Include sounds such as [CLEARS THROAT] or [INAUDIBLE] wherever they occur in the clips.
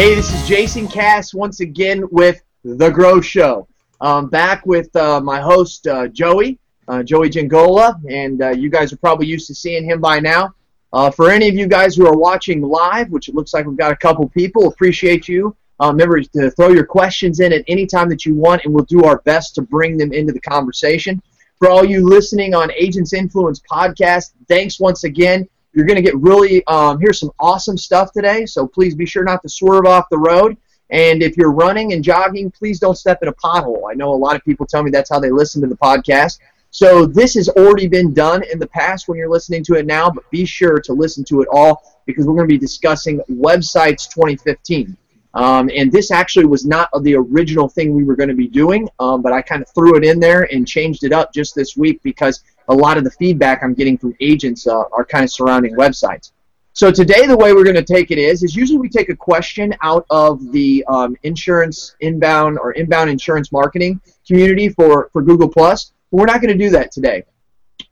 Hey, this is Jason Cass once again with The Grow Show. Um, back with uh, my host, uh, Joey, uh, Joey Giangola, and uh, you guys are probably used to seeing him by now. Uh, for any of you guys who are watching live, which it looks like we've got a couple people, appreciate you. Uh, remember to throw your questions in at any time that you want, and we'll do our best to bring them into the conversation. For all you listening on Agents Influence podcast, thanks once again. You're going to get really, um, here's some awesome stuff today, so please be sure not to swerve off the road. And if you're running and jogging, please don't step in a pothole. I know a lot of people tell me that's how they listen to the podcast. So this has already been done in the past when you're listening to it now, but be sure to listen to it all because we're going to be discussing websites 2015. Um, and this actually was not the original thing we were going to be doing, um, but I kind of threw it in there and changed it up just this week because a lot of the feedback I'm getting from agents uh, are kind of surrounding websites. So today, the way we're going to take it is, is usually we take a question out of the um, insurance inbound or inbound insurance marketing community for, for Google Plus. But we're not going to do that today.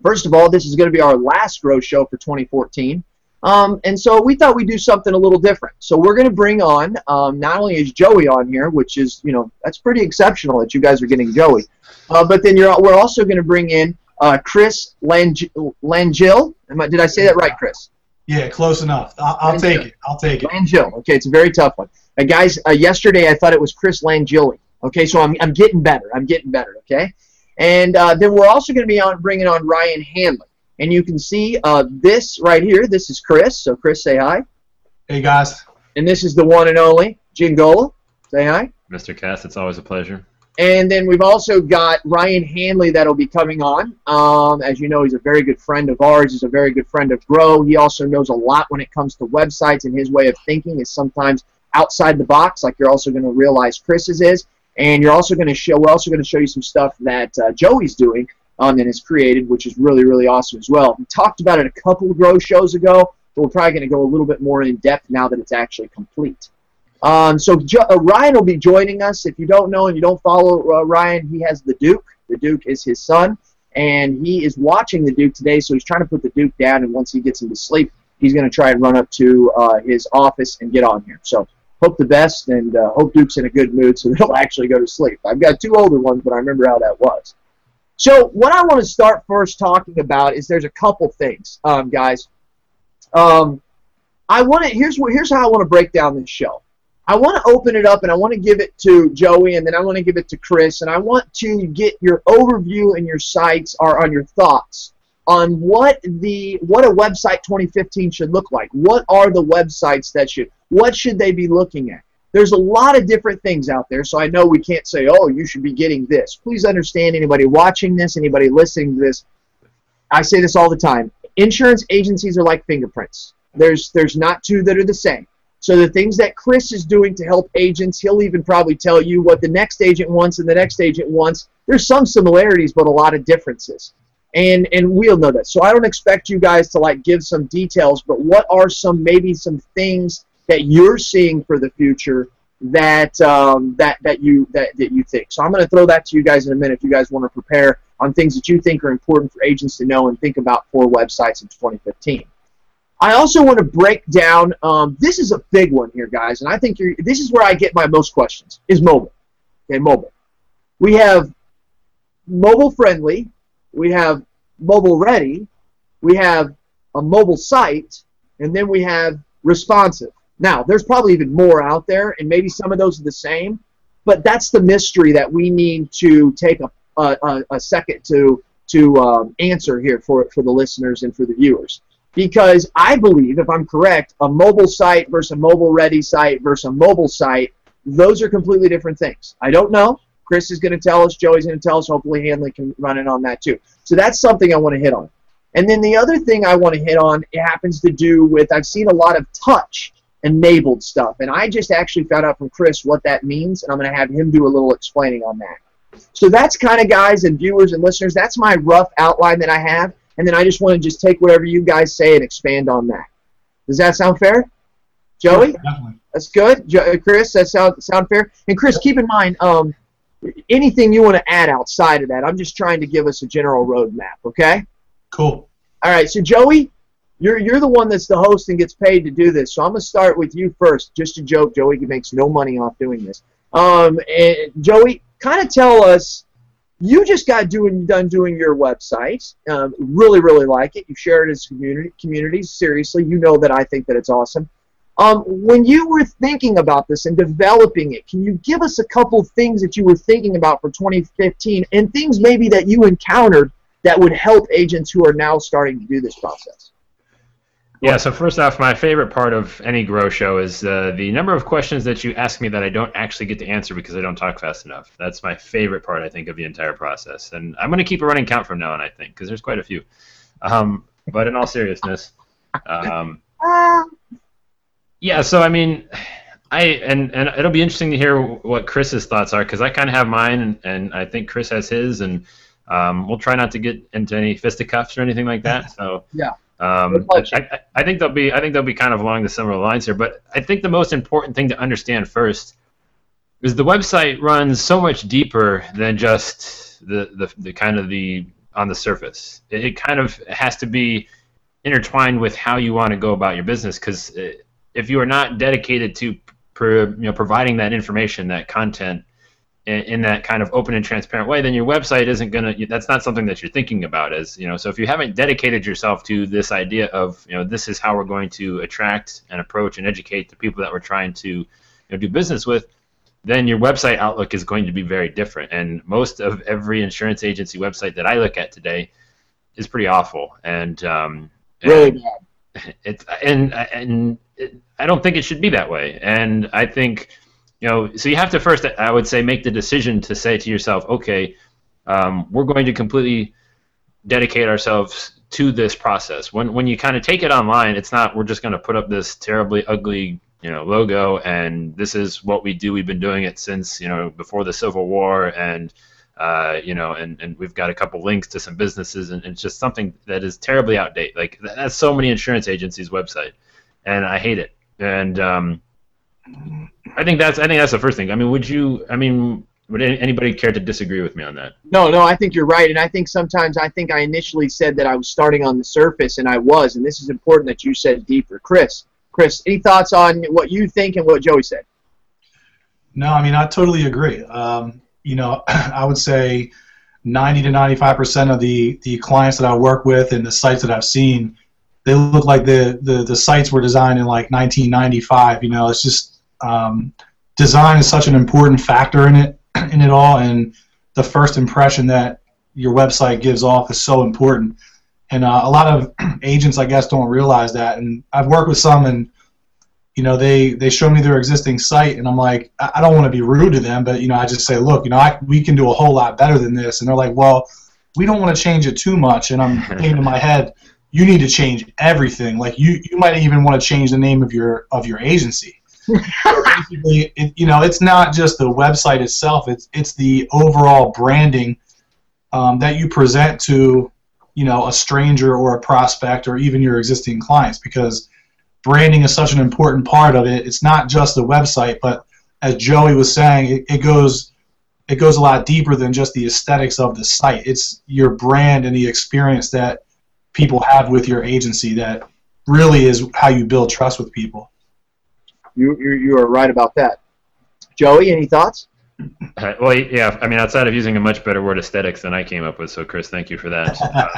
First of all, this is going to be our last Grow Show for 2014. Um, and so we thought we'd do something a little different. So we're going to bring on, um, not only is Joey on here, which is, you know, that's pretty exceptional that you guys are getting Joey, uh, but then you're, we're also going to bring in uh, Chris Lang- Langille. I, did I say that right, Chris? Yeah, close enough. I'll, I'll take it. I'll take it. Langille. Okay, it's a very tough one. Uh, guys, uh, yesterday I thought it was Chris Langille. Okay, so I'm, I'm getting better. I'm getting better. Okay, and uh, then we're also going to be on bringing on Ryan Hanley. And you can see uh, this right here. This is Chris. So Chris, say hi. Hey guys. And this is the one and only Giangola. Say hi. Mr. Cass, it's always a pleasure. And then we've also got Ryan Hanley that'll be coming on. Um, as you know, he's a very good friend of ours. He's a very good friend of Grow. He also knows a lot when it comes to websites, and his way of thinking is sometimes outside the box, like you're also going to realize Chris's is. And you're also going to show. We're also going to show you some stuff that uh, Joey's doing um, and has created, which is really, really awesome as well. We talked about it a couple of Grow shows ago, but we're probably going to go a little bit more in depth now that it's actually complete. Um, so jo- uh, Ryan will be joining us. If you don't know and you don't follow uh, Ryan, he has the Duke. The Duke is his son, and he is watching the Duke today. So he's trying to put the Duke down, and once he gets him to sleep, he's going to try and run up to uh, his office and get on here. So hope the best, and uh, hope Duke's in a good mood so [LAUGHS] he'll actually go to sleep. I've got two older ones, but I remember how that was. So what I want to start first talking about is there's a couple things, um, guys. Um, I want to here's what here's how I want to break down this show. I want to open it up and I want to give it to Joey and then I want to give it to Chris and I want to get your overview and your sites are on your thoughts on what the what a website 2015 should look like. What are the websites that should what should they be looking at? there's a lot of different things out there, so I know we can't say, oh, you should be getting this. Please understand, anybody watching this, anybody listening to this, I say this all the time. Insurance agencies are like fingerprints. There's there's not two that are the same. So the things that Chris is doing to help agents, he'll even probably tell you what the next agent wants and the next agent wants. There's some similarities, but a lot of differences. And and we'll know that. So I don't expect you guys to like give some details, but what are some maybe some things that you're seeing for the future that um, that that you that, that you think. So I'm going to throw that to you guys in a minute if you guys want to prepare on things that you think are important for agents to know and think about for websites in 2015. I also want to break down. Um, this is a big one here, guys, and I think you're, this is where I get my most questions. Is mobile? Okay, mobile. We have mobile friendly. We have mobile ready. We have a mobile site, and then we have responsive. Now, there's probably even more out there, and maybe some of those are the same, but that's the mystery that we need to take a, a, a second to to um, answer here for for the listeners and for the viewers. Because I believe, if I'm correct, a mobile site versus a mobile ready site versus a mobile site, those are completely different things. I don't know. Chris is going to tell us. Joey's going to tell us. Hopefully, Hanley can run in on that too. So that's something I want to hit on. And then the other thing I want to hit on it happens to do with I've seen a lot of touch enabled stuff. And I just actually found out from Chris what that means, and I'm going to have him do a little explaining on that. So that's kind of, guys and viewers and listeners, that's my rough outline that I have. And then I just want to just take whatever you guys say and expand on that. Does that sound fair? Joey? Definitely. That's good. Jo- Chris, that sound, sound fair? And Chris, keep in mind, um, anything you want to add outside of that, I'm just trying to give us a general roadmap, okay? Cool. All right, so Joey, you're you're the one that's the host and gets paid to do this. So I'm gonna start with you first. Just a joke. Joey makes no money off doing this. Um, and Joey, kind of tell us. You just got doing done doing your website. Um, really, really like it. You share it as community communities. Seriously, you know that I think that it's awesome. Um, when you were thinking about this and developing it, can you give us a couple things that you were thinking about for 2015 and things maybe that you encountered that would help agents who are now starting to do this process? Yeah, so first off, my favorite part of any grow show is uh, the number of questions that you ask me that I don't actually get to answer because I don't talk fast enough. That's my favorite part, I think, of the entire process. And I'm going to keep a running count from now on, I think, because there's quite a few. Um, but in all seriousness, um, yeah, so I mean, I and and it'll be interesting to hear what Chris's thoughts are because I kind of have mine, and, and I think Chris has his, and um, we'll try not to get into any fisticuffs or anything like that. So yeah. Um, I, I, think they'll be I think they'll be kind of along the similar lines here, but I think the most important thing to understand first is the website runs so much deeper than just the, the, the kind of the on the surface. It, it, kind of has to be intertwined with how you want to go about your business because if you are not dedicated to you know providing that information, that content in, that kind of open and transparent way, then your website isn't gonna. That's not something that you're thinking about as you know. So if you haven't dedicated yourself to this idea of you know this is how we're going to attract and approach and educate the people that we're trying to you know, do business with, then your website outlook is going to be very different. And most of every insurance agency website that I look at today is pretty awful. And um, really [LAUGHS] bad. It's and and it, I don't think it should be that way. And I think you know, so you have to first, I would say, make the decision to say to yourself, okay, um, we're going to completely dedicate ourselves to this process. When when you kind of take it online, it's not we're just going to put up this terribly ugly you know logo and this is what we do. We've been doing it since you know before the Civil War and. Uh, you know, and, and we've got a couple links to some businesses, and, and it's just something that is terribly outdated. Like that's so many insurance agencies' website, and I hate it. And um, I think that's I think that's the first thing. I mean, would you? I mean, would anybody care to disagree with me on that? No, no, I think you're right, and I think sometimes I think I initially said that I was starting on the surface, and I was, and this is important that you said deeper, Chris. Chris, any thoughts on what you think and what Joey said? No, I mean I totally agree. Um, you know, [CLEARS THROAT] I would say 90 to 95 percent of the the clients that I work with and the sites that I've seen, they look like the the, the sites were designed in like 1995. You know, it's just um, design is such an important factor in it [CLEARS THROAT] in it all, and the first impression that your website gives off is so important. And uh, a lot of [CLEARS THROAT] agents, I guess, don't realize that. And I've worked with some, and you know, they they show me their existing site, and I'm like, I don't want to be rude to them, but you know, I just say, look, you know, I, we can do a whole lot better than this. And they're like, well, we don't want to change it too much. And I'm [LAUGHS] thinking in my head, you need to change everything. Like you, you might even want to change the name of your of your agency basically, it, you know, it's not just the website itself; it's it's the overall branding um, that you present to, you know, a stranger or a prospect or even your existing clients. Because branding is such an important part of it. It's not just the website, but as Joey was saying, it, it goes it goes a lot deeper than just the aesthetics of the site. It's your brand and the experience that people have with your agency that really is how you build trust with people. You, you, you are right about that. Joey, any thoughts? Uh, well, yeah. I mean, outside of using a much better word, aesthetics, than I came up with. So, Chris, thank you for that. Uh,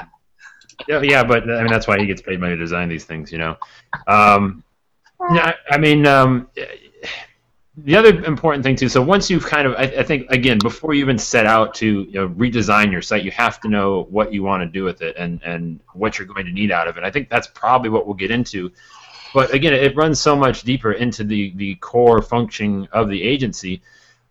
[LAUGHS] yeah, yeah, but I mean, that's why he gets paid money to design these things, you know. Um, yeah, I mean, um, the other important thing too. So once you've kind of, I, I, think again, before you even set out to you know, redesign your site, you have to know what you want to do with it and and what you're going to need out of it. I think that's probably what we'll get into but again, it runs so much deeper into the, the core function of the agency.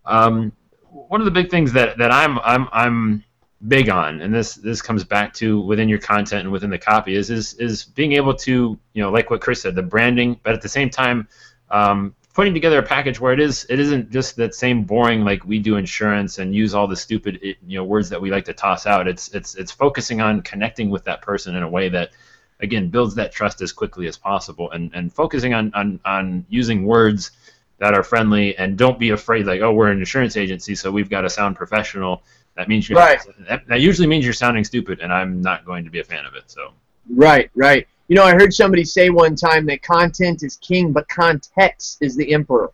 Um, one of the big things that, that I'm I'm I'm big on, and this this comes back to within your content and within the copy is is is being able to you know like what Chris said, the branding, but at the same time. Um, putting together a package where it is it isn't just that same boring like we do insurance and use all the stupid you know words that we like to toss out it's it's it's focusing on connecting with that person in a way that again builds that trust as quickly as possible and, and focusing on, on, on using words that are friendly and don't be afraid like oh we're an insurance agency so we've got to sound professional that means you right. that, that usually means you're sounding stupid and i'm not going to be a fan of it so right right You know, I heard somebody say one time that content is king, but context is the emperor.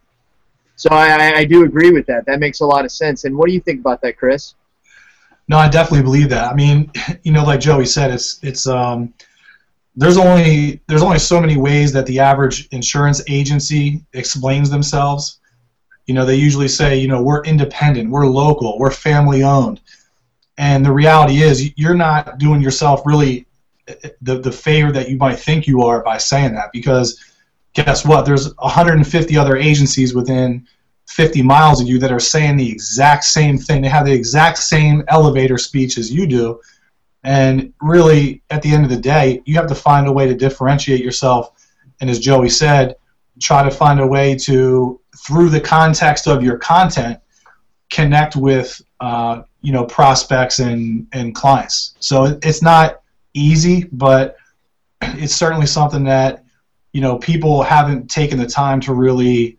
So I, I do agree with that. That makes a lot of sense. And what do you think about that, Chris? No, I definitely believe that. I mean, [LAUGHS] you know, like Joey said, it's it's um, there's only there's only so many ways that the average insurance agency explains themselves. You know, they usually say, you know, we're independent, we're local, we're family owned, and the reality is, you're not doing yourself really eh, eh, the the favor that you might think you are by saying that because guess what? There's 150 other agencies within 50 miles of you that are saying the exact same thing. They have the exact same elevator speech as you do. And really, at the end of the day, you have to find a way to differentiate yourself. And as Joey said, try to find a way to, through the context of your content, connect with uh, you know prospects and, and clients. So it's not easy, but [CLEARS THROAT] it's certainly something that you know people haven't taken the time to really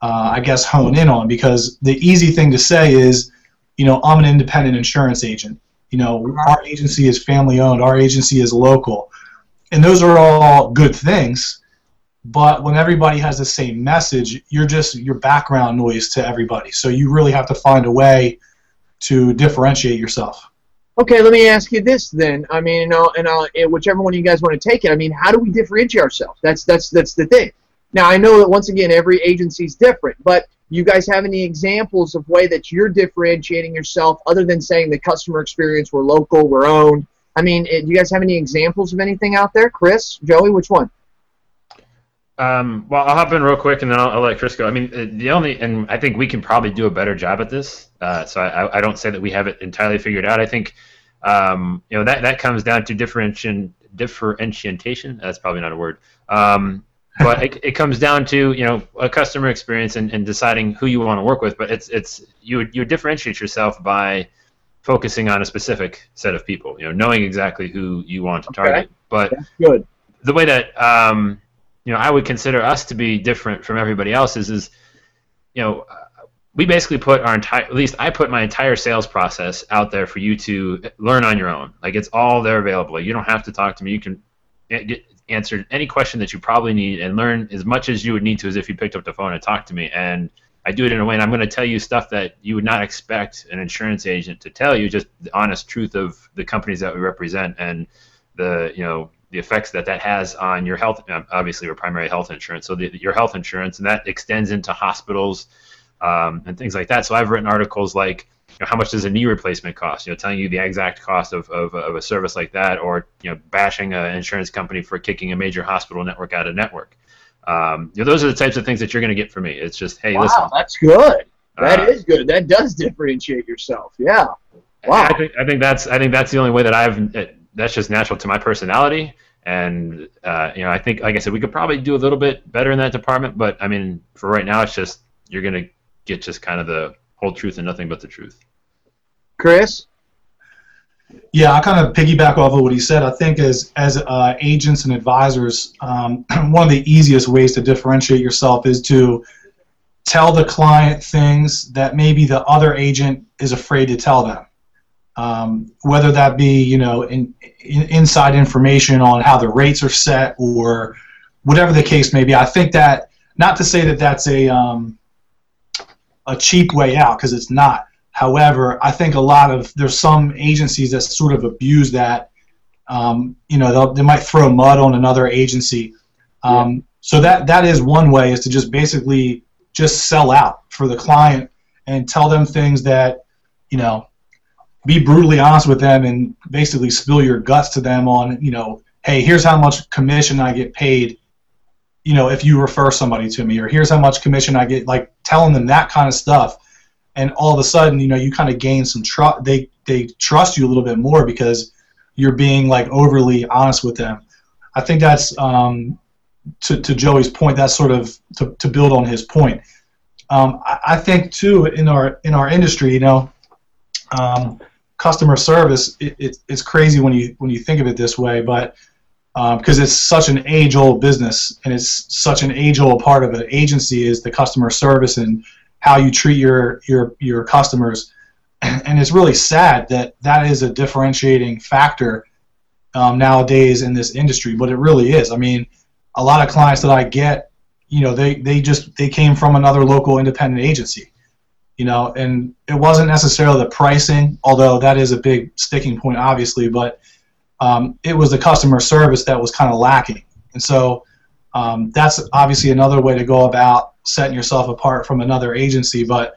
uh, I guess hone in on because the easy thing to say is you know I'm an independent insurance agent you know our agency is family owned our agency is local and those are all good things but when everybody has the same message you're just your background noise to everybody so you really have to find a way to differentiate yourself Okay, let me ask you this then. I mean, and I'll, eh, whichever one you guys want to take it. I mean, how do we differentiate ourselves? That's that's that's the thing. Now, I know that once again, every agency is different, but you guys have any examples of way that you're differentiating yourself other than saying the customer experience, we're local, we're owned? I mean, eh, do you guys have any examples of anything out there? Chris, Joey, which one? Um, well, I'll hop in real quick and then I'll, I'll, let Chris go. I mean, uh, the only, and I think we can probably do a better job at this. Uh, so I, I, don't say that we have it entirely figured out. I think, um, you know, that, that comes down to differentiation. Differentiation. That's probably not a word. Um, but it, it comes down to you know a customer experience and, and deciding who you want to work with. But it's it's you you differentiate yourself by focusing on a specific set of people. You know, knowing exactly who you want to target. Okay. But That's good. The way that um, you know I would consider us to be different from everybody else is is you know we basically put our entire at least I put my entire sales process out there for you to learn on your own. Like it's all there available. You don't have to talk to me. You can answer any question that you probably need and learn as much as you would need to as if you picked up the phone and talked to me. And I do it in a way, and I'm going to tell you stuff that you would not expect an insurance agent to tell you, just the honest truth of the companies that we represent and the you know the effects that that has on your health. Um, obviously, we're primary health insurance, so the, your health insurance, and that extends into hospitals um, and things like that. So I've written articles like you know, how much does a knee replacement cost? You know, telling you the exact cost of, of, of a service like that, or you know, bashing an insurance company for kicking a major hospital network out of network. Um, you know, those are the types of things that you're going to get from me. It's just, hey, wow, listen. that's good. That uh, is good. That does differentiate yourself. Yeah. Wow. I think I think that's I think that's the only way that I've. That's just natural to my personality, and uh, you know, I think, like I said, we could probably do a little bit better in that department. But I mean, for right now, it's just you're going to get just kind of the whole truth and nothing but the truth. Chris? Yeah, I kind of piggyback off of what he said. I think as as uh, agents and advisors, um, [CLEARS THROAT] one of the easiest ways to differentiate yourself is to tell the client things that maybe the other agent is afraid to tell them. Um, whether that be you know in, in, inside information on how the rates are set or whatever the case may be. I think that not to say that that's a um, a cheap way out because it's not. However, I think a lot of there's some agencies that sort of abuse that. Um, you know, they might throw mud on another agency. Um, yeah. So that that is one way is to just basically just sell out for the client and tell them things that you know be brutally honest with them and basically spill your guts to them on you know hey here's how much commission i get paid you know if you refer somebody to me or here's how much commission i get like telling them that kind of stuff and all of a sudden you know you kind of gain some trust they they trust you a little bit more because you're being like overly honest with them. I think that's um, to, to joey's point that's sort of to, to build on his point. Um, I, I, think too in our in our industry you know um, customer service it, it, it's crazy when you when you think of it this way but because um, it's such an age-old business and it's such an age-old part of an agency is the customer service and how you treat your your your customers [CLEARS THROAT] and it's really sad that that is a differentiating factor um, nowadays in this industry, but it really is. I mean, a lot of clients that I get, you know, they, they just they came from another local independent agency, you know, and it wasn't necessarily the pricing, although that is a big sticking point, obviously, but um, it was the customer service that was kind of lacking, and so um, that's obviously another way to go about setting yourself apart from another agency. But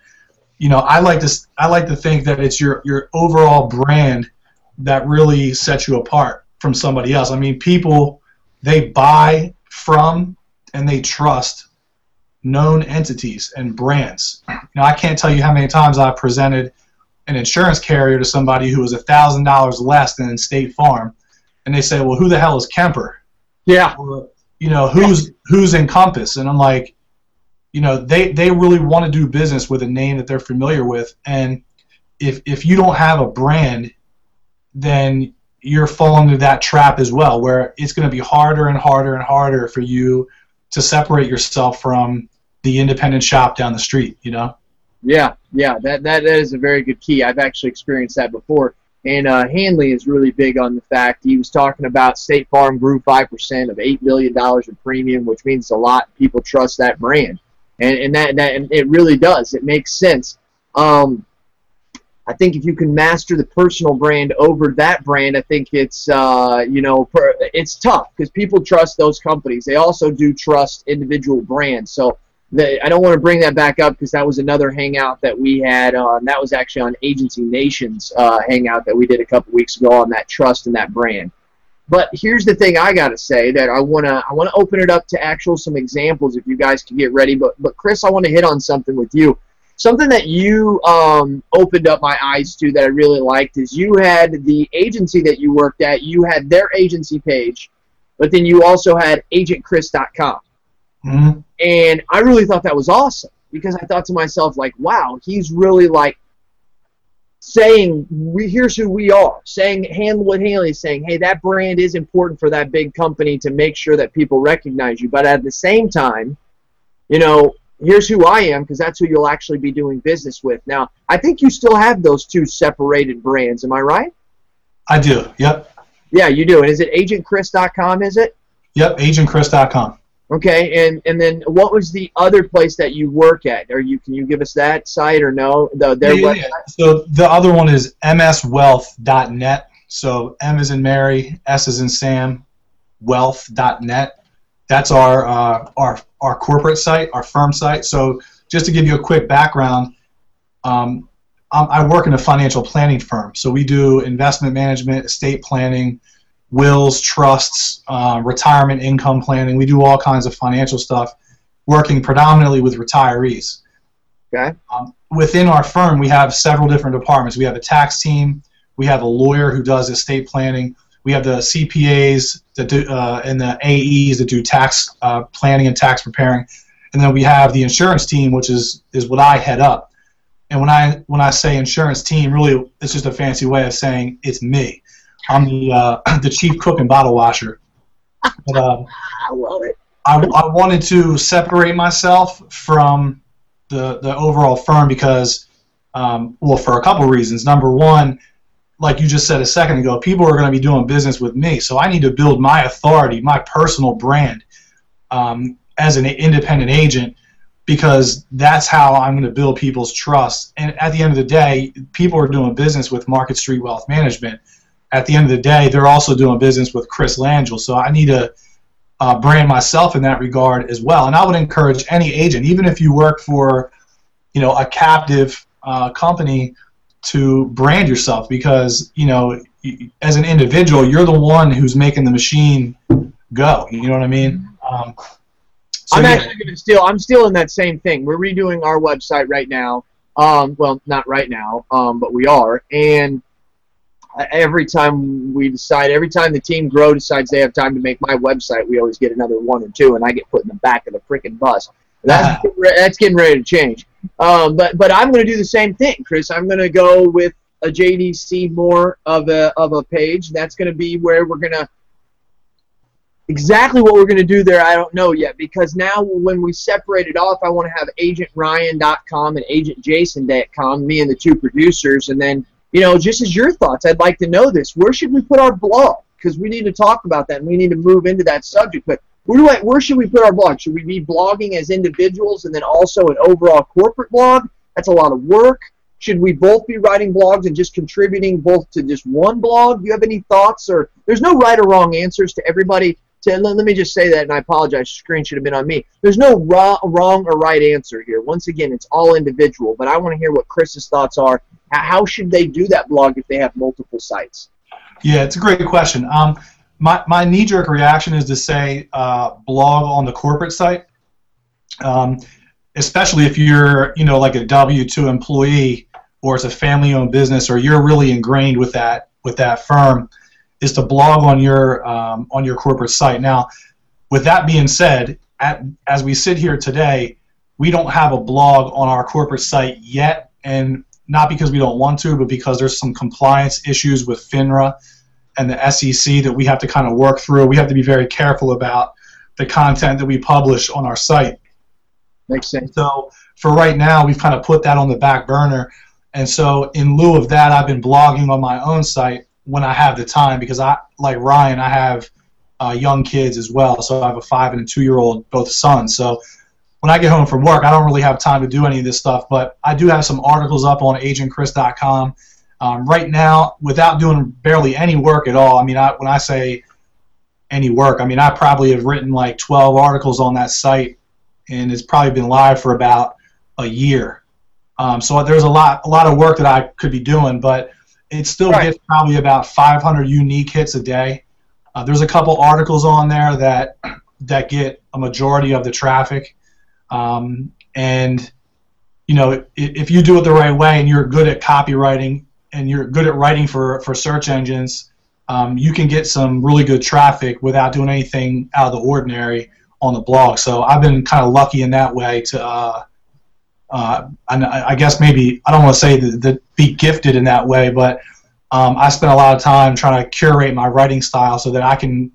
you know, I like to I like to think that it's your your overall brand that really sets you apart from somebody else. I mean, people they buy from and they trust known entities and brands. You know, I can't tell you how many times I've presented an insurance carrier to somebody who was a thousand dollars less than in State Farm, and they say, "Well, who the hell is Kemper?" Yeah. Or, you know, who's who's Encompass? And I'm like, you know, they they really want to do business with a name that they're familiar with, and if if you don't have a brand, then you're falling into that trap as well, where it's going to be harder and harder and harder for you to separate yourself from the independent shop down the street. You know. Yeah, yeah, that that, that is a very good key. I've actually experienced that before. And uh, Hanley is really big on the fact he was talking about State Farm grew five percent of eight billion dollars in premium, which means a lot. People trust that brand, and and that that and it really does. It makes sense. Um, I think if you can master the personal brand over that brand, I think it's uh, you know per, it's tough because people trust those companies. They also do trust individual brands. So I don't want to bring that back up because that was another hangout that we had on. That was actually on Agency Nations uh, hangout that we did a couple weeks ago on that trust and that brand. But here's the thing I gotta say that I wanna I wanna open it up to actual some examples if you guys can get ready. But but Chris, I want to hit on something with you something that you um, opened up my eyes to that I really liked is you had the agency that you worked at, you had their agency page, but then you also had agentchris.com. Mm-hmm. And I really thought that was awesome because I thought to myself, like, wow, he's really like saying, we, here's who we are, saying, handle what Hanley is saying, hey, that brand is important for that big company to make sure that people recognize you. But at the same time, you know, here's who I am because that's who you'll actually be doing business with. Now, I think you still have those two separated brands. Am I right? I do. Yep. Yeah, you do. And is it agentchris.com? Is it? Yep, agentchris.com. Okay, and and then what was the other place that you work at? Are you can you give us that site or no? The their yeah, website. So the other one is mswealth.net. So M is in Mary, S is in Sam, wealth.net. That's our uh, our our corporate site, our firm site. So just to give you a quick background, um, I work in a financial planning firm. So we do investment management, estate planning, wills, trusts, uh, retirement income planning. We do all kinds of financial stuff, working predominantly with retirees. Okay. Um, within our firm, we have several different departments. We have a tax team. We have a lawyer who does estate planning. We have the CPAs that do, uh, and the AEs that do tax uh, planning and tax preparing, and then we have the insurance team, which is is what I head up. And when I when I say insurance team, really, it's just a fancy way of saying it's me. I'm the uh, [CLEARS THROAT] the chief cook and bottle washer. But, uh, [LAUGHS] I love it. I, I wanted to separate myself from the the overall firm because, um, well, for a couple reasons. Number one, like you just said a second ago, people are going to be doing business with me, so I need to build my authority, my personal brand, um, as an independent agent, because that's how I'm going to build people's trust. And at the end of the day, people are doing business with Market Street Wealth Management. At the end of the day, they're also doing business with Chris Langille, so I need to uh, brand myself in that regard as well. And I would encourage any agent, even if you work for, you know, a captive uh, company to brand yourself because you know as an individual you're the one who's making the machine go. You know what i mean? Um, so i'm yeah. actually going to steal i'm stealing that same thing. We're redoing our website right now. Um, well not right now um, but we are. And every time we decide every time the team grow decides they have time to make my website we always get another one or two and i get put in the back of the freaking bus that's, that's getting ready to change um, but but I'm going to do the same thing, Chris. I'm going to go with a JDC more of a of a page. That's going to be where we're going to exactly what we're going to do there. I don't know yet because now when we separate it off, I want to have AgentRyan.com and AgentJason.com, me and the two producers, and then you know just as your thoughts, I'd like to know this. Where should we put our blog? because we need to talk about that and we need to move into that subject. But where do I, where should we put our blog? Should we be blogging as individuals and then also an overall corporate blog? That's a lot of work. Should we both be writing blogs and just contributing both to just one blog? Do you have any thoughts? Or there's no right or wrong answers to everybody. To, let, me just say that, and I apologize. The screen should have been on me. There's no wrong or right answer here. Once again, it's all individual. But I want to hear what Chris's thoughts are. How should they do that blog if they have multiple sites? Yeah, it's a great question. Um, my, my knee-jerk reaction is to say uh, blog on the corporate site, um, especially if you're, you know, like a W-2 employee or it's a family-owned business or you're really ingrained with that with that firm, is to blog on your um, on your corporate site. Now, with that being said, at, as we sit here today, we don't have a blog on our corporate site yet, and not because we don't want to, but because there's some compliance issues with FINRA and the SEC that we have to kind of work through. We have to be very careful about the content that we publish on our site. Makes sense. So for right now, we've kind of put that on the back burner. And so in lieu of that, I've been blogging on my own site when I have the time because I, like Ryan, I have uh, young kids as well. So I have a five and a two year old, both sons. So when I get home from work, I don't really have time to do any of this stuff, but I do have some articles up on agentchris.com. Um, right now, without doing barely any work at all, I mean, I, when I say any work, I mean, I probably have written like 12 articles on that site, and it's probably been live for about a year. Um, so there's a lot, a lot of work that I could be doing, but it still right. gets probably about 500 unique hits a day. Uh, there's a couple articles on there that that get a majority of the traffic. Um, and you know, if you do it the right way and you're good at copywriting and you're good at writing for for search engines, um, you can get some really good traffic without doing anything out of the ordinary on the blog. So I've been kind of lucky in that way to. Uh, uh, and I guess maybe I don't want to say that, that be gifted in that way, but um, I spent a lot of time trying to curate my writing style so that I can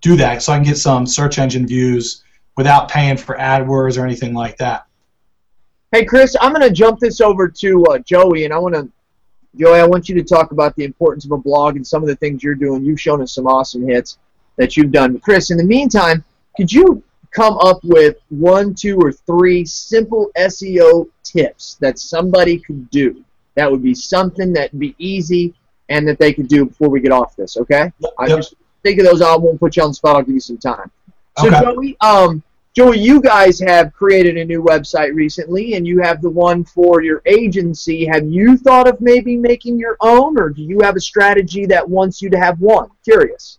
do that, so I can get some search engine views without paying for AdWords or anything like that. Hey, Chris, I'm going to jump this over to uh, Joey, and I want to, Joey, I want you to talk about the importance of a blog and some of the things you're doing. You've shown us some awesome hits that you've done. Chris, in the meantime, could you come up with one, two, or three simple SEO tips that somebody could do? That would be something that'd be easy and that they could do before we get off this, okay? Yep. I just think of those. I won't put you on the spot. I'll give you some time. So, okay. Joey, um, Joey, you guys have created a new website recently, and you have the one for your agency. Have you thought of maybe making your own, or do you have a strategy that wants you to have one? Curious.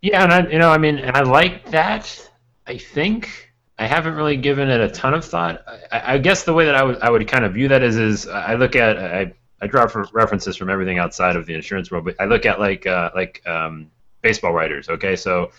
Yeah, and I, you know, I mean, I like that. I think I haven't really given it a ton of thought. I, I guess the way that I would I would kind of view that is is I look at I I draw references from everything outside of the insurance world, but I look at like uh, like um, baseball writers. Okay, so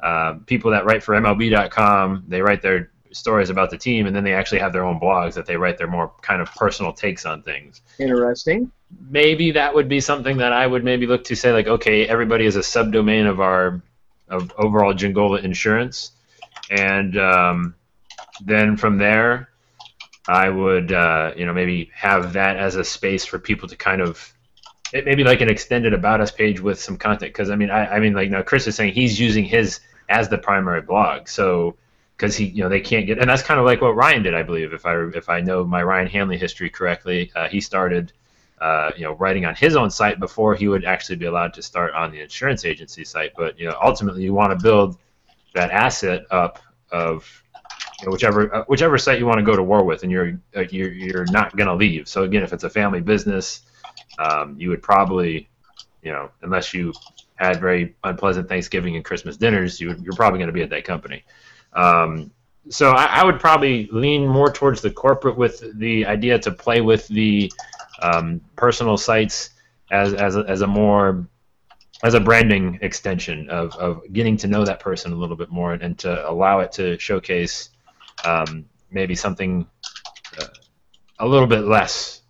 uh, people that write for MLB.com, they write their stories about the team, and then they actually have their own blogs that they write their more kind of personal takes on things. Interesting. Maybe that would be something that I would maybe look to say like, okay, everybody is a subdomain of our of overall Giangola Insurance, and um, then from there, I would uh, you know maybe have that as a space for people to kind of it maybe like an extended about us page with some content because I mean I, I mean like now Chris is saying he's using his as the primary blog so because he you know they can't get and that's kind of like what Ryan did I believe if I if I know my Ryan Hanley history correctly. Uh, he started uh, you know writing on his own site before he would actually be allowed to start on the insurance agency site but you know ultimately you want to build that asset up of you know, whichever uh, whichever site you want to go to war with and you're uh, you're, you're not going to leave. So again if it's a family business um, you would probably, you know, unless you had very unpleasant Thanksgiving and Christmas dinners, you are probably going to be at that company. Um, so I, I, would probably lean more towards the corporate with the idea to play with the um, personal sites as as a, as a more as a branding extension of, of getting to know that person a little bit more and, and to allow it to showcase um, maybe something uh, a little bit less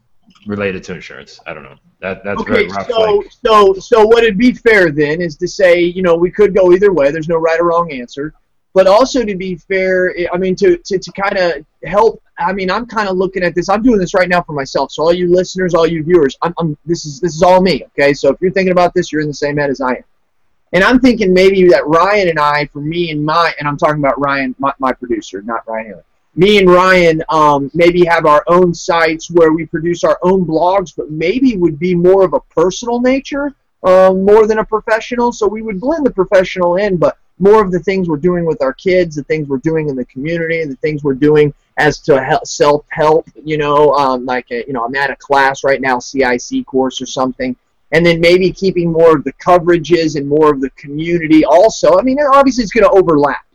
related to insurance. I don't know. That that's okay, very rough. So like. so so what would be fair then is to say you know we could go either way. There's no right or wrong answer. But also to be fair, eh, I mean to to, to kind of help. I mean I'm kind of looking at this. I'm doing this right now for myself. So all you listeners, all you viewers, I'm, I'm this is this is all me. Okay. So if you're thinking about this, you're in the same head as I am. And I'm thinking maybe that Ryan and I, for me and my, and I'm talking about Ryan, my, my producer, not Ryan Hanley. Me and Ryan um, maybe have our own sites where we produce our own blogs, but maybe would be more of a personal nature, um, more than a professional. So we would blend the professional in, but more of the things we're doing with our kids, the things we're doing in the community, the things we're doing as to self help. You know, um, like a, you know, I'm at a class right now, CIC course or something and then maybe keeping more of the coverages and more of the community also. I mean, obviously it's going to overlap.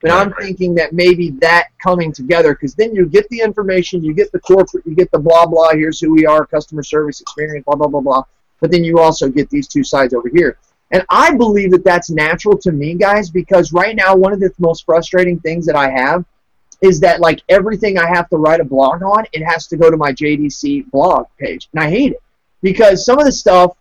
But right, I'm right. thinking that maybe that coming together, because then you get the information, you get the corporate, you get the blah blah. Here's who we are, customer service experience, blah blah blah blah. But then you also get these two sides over here. And I believe that that's natural to me, guys, because right now one of the most frustrating things that I have is that like everything I have to write a blog on, it has to go to my JDC blog page, and I hate it because some of the stuff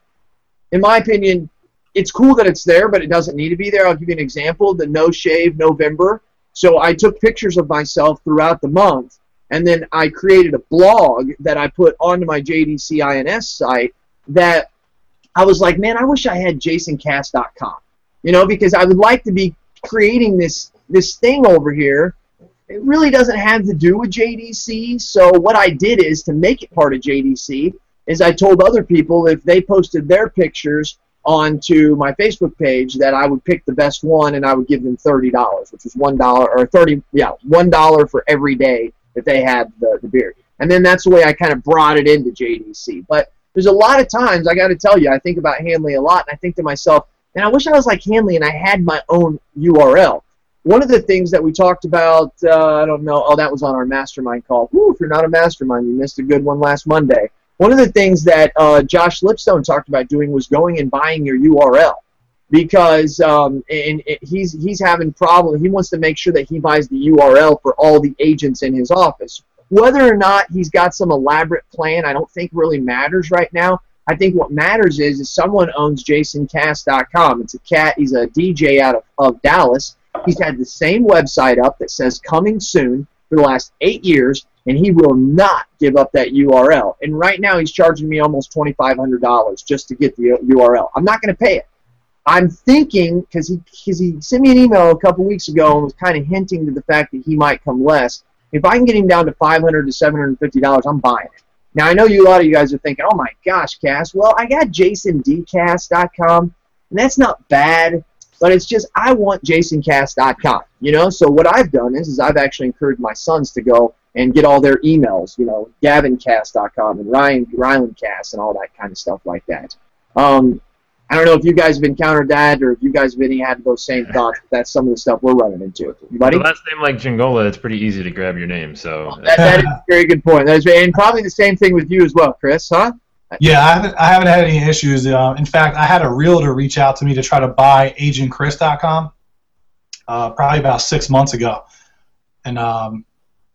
in my opinion, it's cool that it's there, but it doesn't need to be there. I'll give you an example: the No Shave November. So I took pictures of myself throughout the month, and then I created a blog that I put onto my JDC INS site. That I was like, man, I wish I had JasonCass.com, you know, because I would like to be creating this this thing over here. It really doesn't have to do with JDC. So what I did is to make it part of JDC is I told other people if they posted their pictures onto my Facebook page that I would pick the best one and I would give them thirty dollars, which was one dollar or thirty yeah, one dollar for every day that they had the, the beer. And then that's the way I kind of brought it into JDC. But there's a lot of times I gotta tell you, I think about Hanley a lot and I think to myself, and I wish I was like Hanley and I had my own URL. One of the things that we talked about, uh, I don't know, oh, that was on our mastermind call. Whew, if you're not a mastermind, you missed a good one last Monday. One of the things that uh, Josh Lipstone talked about doing was going and buying your URL because um, and, he's he's having problem. He wants to make sure that he buys the URL for all the agents in his office. Whether or not he's got some elaborate plan, I don't think really matters right now. I think what matters is is someone owns JasonCass.com. It's a cat. He's a DJ out of, of Dallas. He's had the same website up that says coming soon for the last eight years and he will not give up that URL. And right now he's charging me almost $2,500 just to get the URL. I'm not going to pay it. I'm thinking because he because he sent me an email a couple weeks ago and was kind of hinting to the fact that he might come less. If I can get him down to 500 to 750 dollars, I'm buying it. Now I know you a lot of you guys are thinking, "Oh my gosh, Cass." Well, I got JasonDCass.com, and that's not bad. But it's just I want JasonCass.com, you know. So what I've done is, is I've actually encouraged my sons to go and get all their emails, you know, GavinCass.com and Ryan RylandCass and all that kind of stuff like that. Um, I don't know if you guys have encountered that or if you guys have any had those same [LAUGHS] thoughts. that's some of the stuff we're running into. Buddy? The last name like Giangola, it's pretty easy to grab your name. So that, that is a very good point. That is, and probably the same thing with you as well, Chris, huh? Yeah, I haven't, I haven't had any issues. Uh, in fact, I had a realtor reach out to me to try to buy agentchris.com uh, probably about six months ago. And um,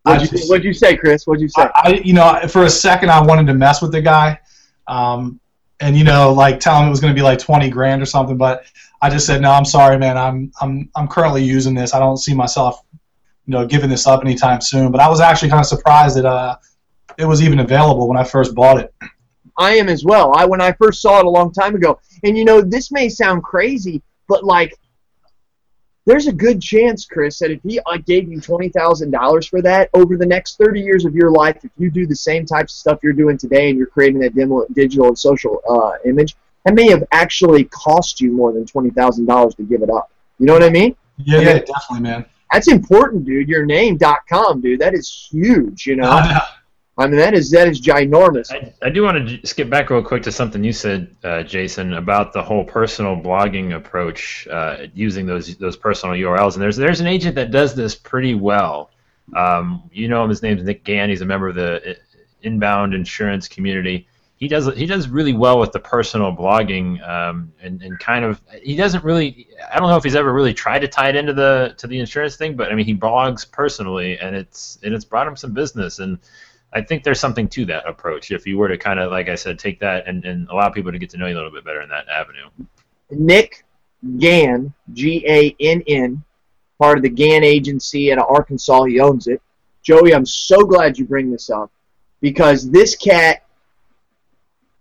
What'd you, what'd you, say, Chris? What'd you say? I, you know, for a second, I wanted to mess with the guy, um, and you know, like tell him it was going to be like twenty grand or something. But I just said, no, I'm sorry, man. I'm I'm I'm currently using this. I don't see myself, you know, giving this up anytime soon. But I was actually kind of surprised that uh, it was even available when I first bought it. I am as well. I when I first saw it a long time ago, and you know, this may sound crazy, but like there's a good chance, Chris, that if he uh, gave you twenty thousand dollars for that over the next thirty years of your life, if you do the same types of stuff you're doing today and you're creating that demo, digital and social uh, image, that may have actually cost you more than twenty thousand dollars to give it up. You know what I mean? Yeah, yeah, definitely, man. That's important, dude. Your name.com, dude. That is huge. You know. I mean, that is that is ginormous. I, I do want to skip back real quick to something you said, uh, Jason, about the whole personal blogging approach, uh, using those those personal URLs. And there's there's an agent that does this pretty well. Um, you know him. His name's Nick Gann. He's a member of the uh, inbound insurance community. He does he does really well with the personal blogging, um, and, and kind of he doesn't really. I don't know if he's ever really tried to tie it into the to the insurance thing, but I mean he blogs personally, and it's and it's brought him some business and I think there's something to that approach. If you were to kind of, like I said, take that and, and allow people to get to know you a little bit better in that avenue. Nick Gann, G A N N, part of the Gann agency in Arkansas. He owns it. Joey, I'm so glad you bring this up because this cat,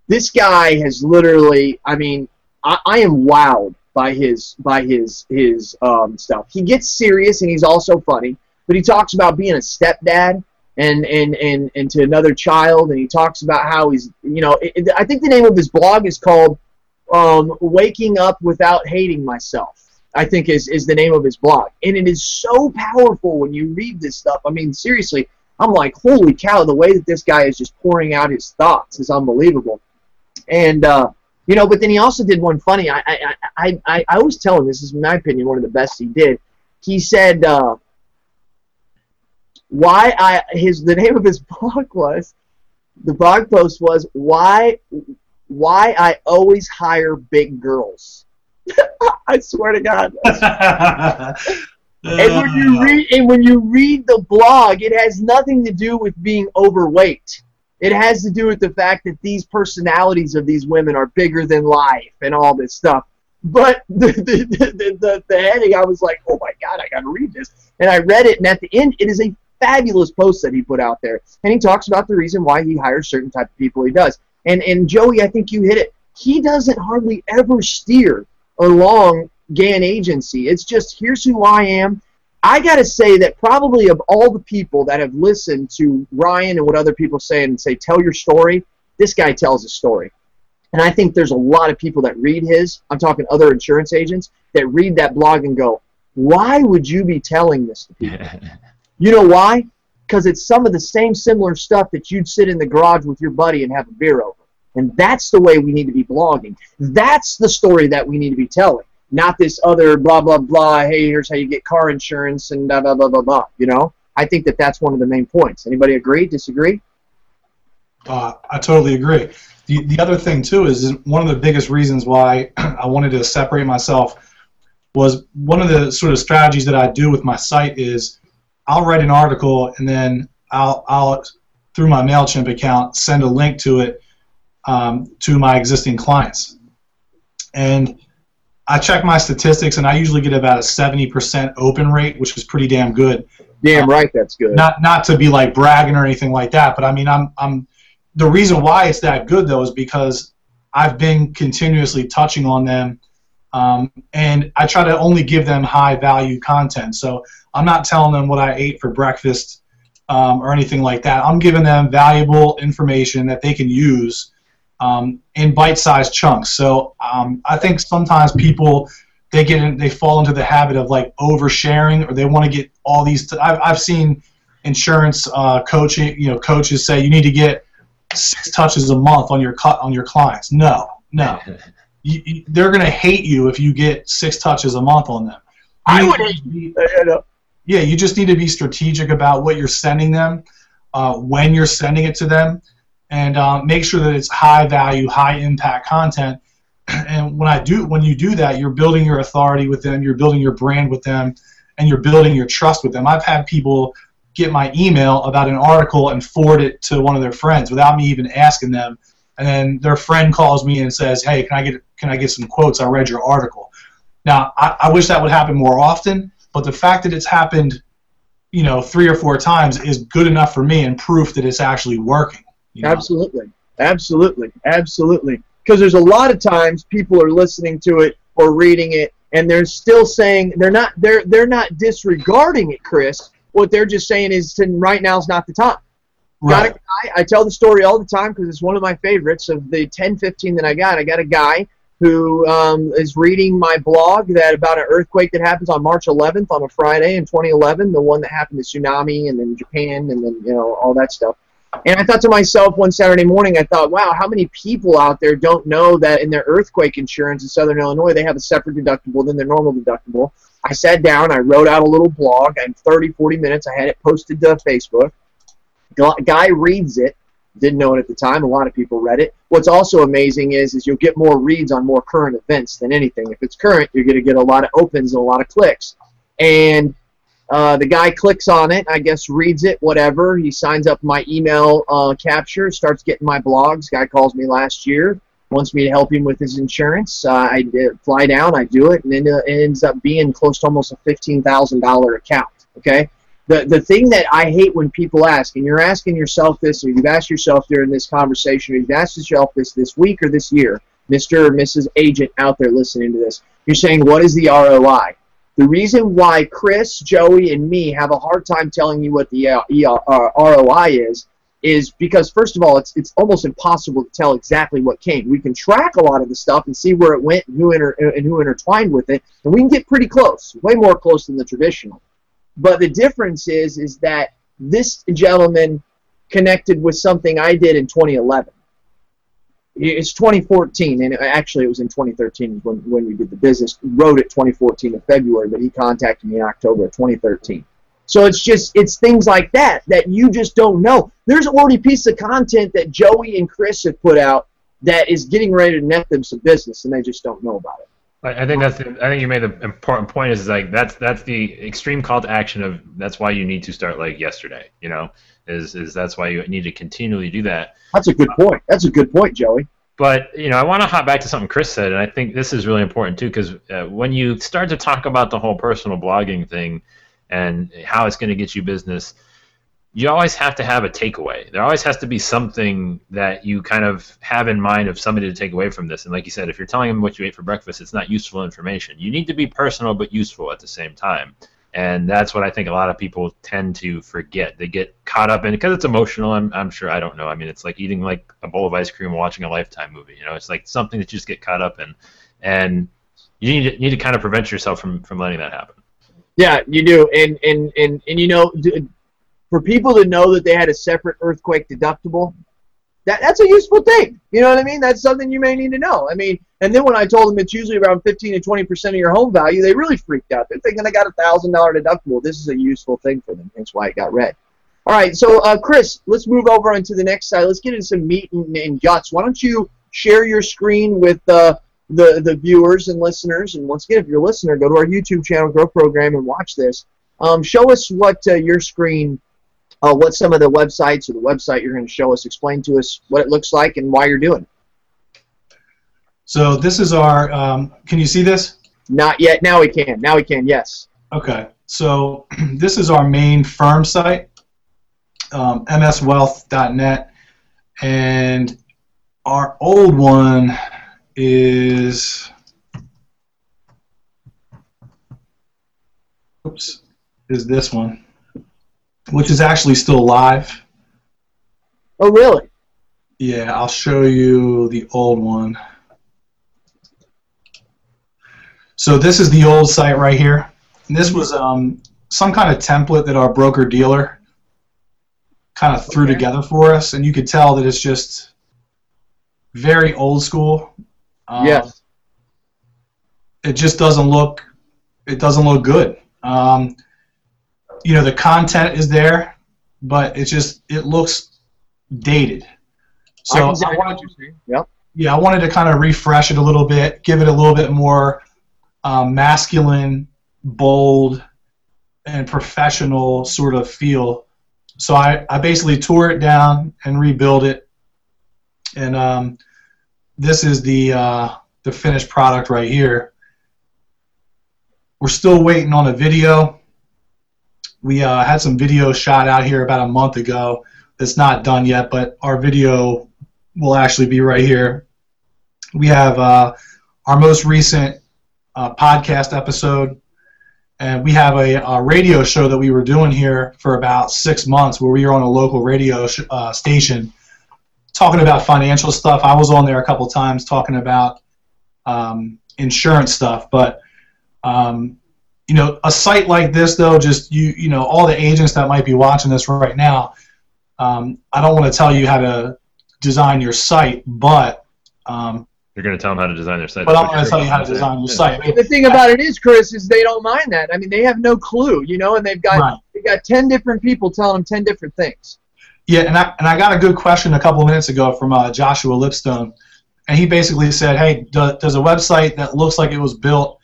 this guy has literally, I mean, I, I am wowed by his by his his um, stuff. He gets serious and he's also funny, but he talks about being a stepdad and and and and to another child, and he talks about how he's you know it, it, I think the name of his blog is called um, "Waking Up Without Hating Myself." I think is is the name of his blog, and it is so powerful when you read this stuff. I mean, seriously, I'm like, holy cow! The way that this guy is just pouring out his thoughts is unbelievable, and. uh you know, but then he also did one funny. I I, I, I, always tell him this is, my opinion, one of the best he did. He said, uh, "Why I his the name of his [LAUGHS] blog was the blog post was why why I always hire big girls." [LAUGHS] I swear to God. [LAUGHS] and when you uh. read and when you read the blog, it has nothing to do with being overweight. It has to do with the fact that these personalities of these women are bigger than life and all this stuff. But the, the, the, the, the heading, I was like, oh my God, I got to read this. And I read it, and at the end, it is a fabulous post that he put out there. And he talks about the reason why he hires certain type of people he does. And, and Joey, I think you hit it. He doesn't hardly ever steer along GAN Agency. It's just, here's who I am I got to say that probably of all the people that have listened to Ryan and what other people say and say, tell your story, this guy tells a story. And I think there's a lot of people that read his, I'm talking other insurance agents, that read that blog and go, why would you be telling this to people? You know why? Because it's some of the same similar stuff that you'd sit in the garage with your buddy and have a beer over. And that's the way we need to be blogging. That's the story that we need to be telling not this other blah blah blah. Hey, here's how you get car insurance and blah blah blah blah blah. You know, I think that that's one of the main points. Anybody agree? Disagree? Uh, I totally agree. The the other thing too is, is one of the biggest reasons why [CLEARS THROAT] I wanted to separate myself was one of the sort of strategies that I do with my site is I'll write an article and then I'll I'll through my Mailchimp account send a link to it um, to my existing clients and I check my statistics, and I usually get about a 70% open rate, which is pretty damn good. Damn right, that's good. Not not to be like bragging or anything like that, but I mean, I'm I'm the reason why it's that good though is because I've been continuously touching on them, um, and I try to only give them high value content. So I'm not telling them what I ate for breakfast um, or anything like that. I'm giving them valuable information that they can use um, in bite-sized chunks. So um, I think sometimes people they get in, they fall into the habit of like oversharing, or they want to get all these. T- I've I've seen insurance uh, coaching, you know, coaches say you need to get six touches a month on your on your clients. No, no, [LAUGHS] you, you, they're gonna hate you if you get six touches a month on them. You I would hate. Yeah, you just need to be strategic about what you're sending them, uh, when you're sending it to them and um, make sure that it's high value, high impact content. [CLEARS THROAT] And when I do, when you do that, you're building your authority with them, you're building your brand with them, and you're building your trust with them. I've had people get my email about an article and forward it to one of their friends without me even asking them, and then their friend calls me and says, "Hey, can I get can I get some quotes? I read your article." Now, I, I wish that would happen more often, but the fact that it's happened, you know, three or four times is good enough for me and proof that it's actually working. You know? Absolutely, absolutely, absolutely. Because there's a lot of times people are listening to it or reading it, and they're still saying they're not they're they're not disregarding it, Chris. What they're just saying is, right now is not the time. Right. Got a guy. I tell the story all the time because it's one of my favorites. Of the 10, 15 that I got, I got a guy who um, is reading my blog that about an earthquake that happens on March 11th on a Friday in 2011, the one that happened to tsunami and then Japan and then you know all that stuff. And I thought to myself one Saturday morning, I thought, wow, how many people out there don't know that in their earthquake insurance in Southern Illinois, they have a separate deductible than their normal deductible. I sat down, I wrote out a little blog, and 30, 40 minutes, I had it posted to Facebook. Guy reads it, didn't know it at the time. A lot of people read it. What's also amazing is, is you'll get more reads on more current events than anything. If it's current, you're going to get a lot of opens and a lot of clicks. And uh, the guy clicks on it, I guess reads it, whatever. He signs up my email uh, capture, starts getting my blogs. Guy calls me last year, wants me to help him with his insurance. Uh, I did, fly down, I do it, and then it ends up being close to almost a fifteen thousand dollar account. Okay. The, the thing that I hate when people ask, and you're asking yourself this, or you've asked yourself during this conversation, or you've asked yourself this this week or this year, Mr. or Mrs. Agent out there listening to this, You're saying, what is the ROI? The reason why Chris, Joey, and me have a hard time telling you what the uh, uh, ROI is is because first of all, it's it's almost impossible to tell exactly what came. We can track a lot of the stuff and see where it went and who inter- and who intertwined with it, and we can get pretty close, way more close than the traditional. But the difference is is that this gentleman connected with something I did in 2011. It's 2014, and actually it was in 2013 when, when we did the business. Wrote it 2014 in February, but he contacted me in October of 2013. So it's just it's things like that that you just don't know. There's already a piece of content that Joey and Chris have put out that is getting ready to net them some business, and they just don't know about it. I think that's. The, I think you made the important point. Is like that's that's the extreme call to action of. That's why you need to start like yesterday. You know, is is that's why you need to continually do that. That's a good point. That's a good point, Joey. But you know, I want to hop back to something Chris said, and I think this is really important too, because uh, when you start to talk about the whole personal blogging thing and how it's going to get you business, you always have to have a takeaway. There always has to be something that you kind of have in mind of somebody to take away from this. And like you said, if you're telling them what you ate for breakfast, it's not useful information. You need to be personal but useful at the same time. And that's what I think a lot of people tend to forget. They get caught up in because it's emotional. I'm, I'm sure. I don't know. I mean, it's like eating like a bowl of ice cream and watching a Lifetime movie. You know, it's like something that you just get caught up in, and you need to, need to kind of prevent yourself from, from letting that happen. Yeah, you do. And and and and you know, for people to know that they had a separate earthquake deductible, that that's a useful thing. You know what I mean? That's something you may need to know. I mean, and then when I told them it's usually around 15 to 20 percent of your home value, they really freaked out. They're thinking they got a thousand dollar deductible. This is a useful thing for them. That's why it got red. All right, so uh, Chris, let's move over into the next side. Let's get into some meat and, and guts. Why don't you share your screen with uh, the the viewers and listeners? And once again, if you're a listener, go to our YouTube channel, Grow Program, and watch this. Um, show us what uh, your screen uh, what some of the websites or the website you're going to show us, explain to us what it looks like and why you're doing. So this is our, um, can you see this? Not yet. Now we can. Now we can, yes. Okay. So [CLEARS THROAT] this is our main firm site, um, mswealth.net. And our old one is, oops, is this one which is actually still live. Oh, really? Yeah, I'll show you the old one. So this is the old site right here. And this was um, some kind of template that our broker dealer kind of threw okay. together for us, and you could tell that it's just very old school. Um, yes. It just doesn't look. It doesn't look good. Um, you know the content is there, but it's just it looks dated. So I, I wanted to, yep. yeah, I wanted to kind of refresh it a little bit, give it a little bit more um, masculine, bold, and professional sort of feel. So I, I basically tore it down and rebuilt it, and um, this is the uh, the finished product right here. We're still waiting on a video we uh, had some video shot out here about a month ago that's not done yet, but our video will actually be right here. We have uh, our most recent uh, podcast episode, and we have a, a, radio show that we were doing here for about six months where we were on a local radio sh- uh, station talking about financial stuff. I was on there a couple times talking about um, insurance stuff, but um, you know, a site like this, though, just you, you know, all the agents that might be watching this right now, um, I don't want to tell you how to design your site, but um, you're going to tell them how to design their site. But I'm going to tell you how to design your site. I mean, the thing about it is, Chris, is they don't mind that. I mean, they have no clue, you know, and they've got right. they've got ten different people telling them ten different things. Yeah, and I and I got a good question a couple of minutes ago from uh, Joshua Lipstone, and he basically said, "Hey, do, does a website that looks like it was built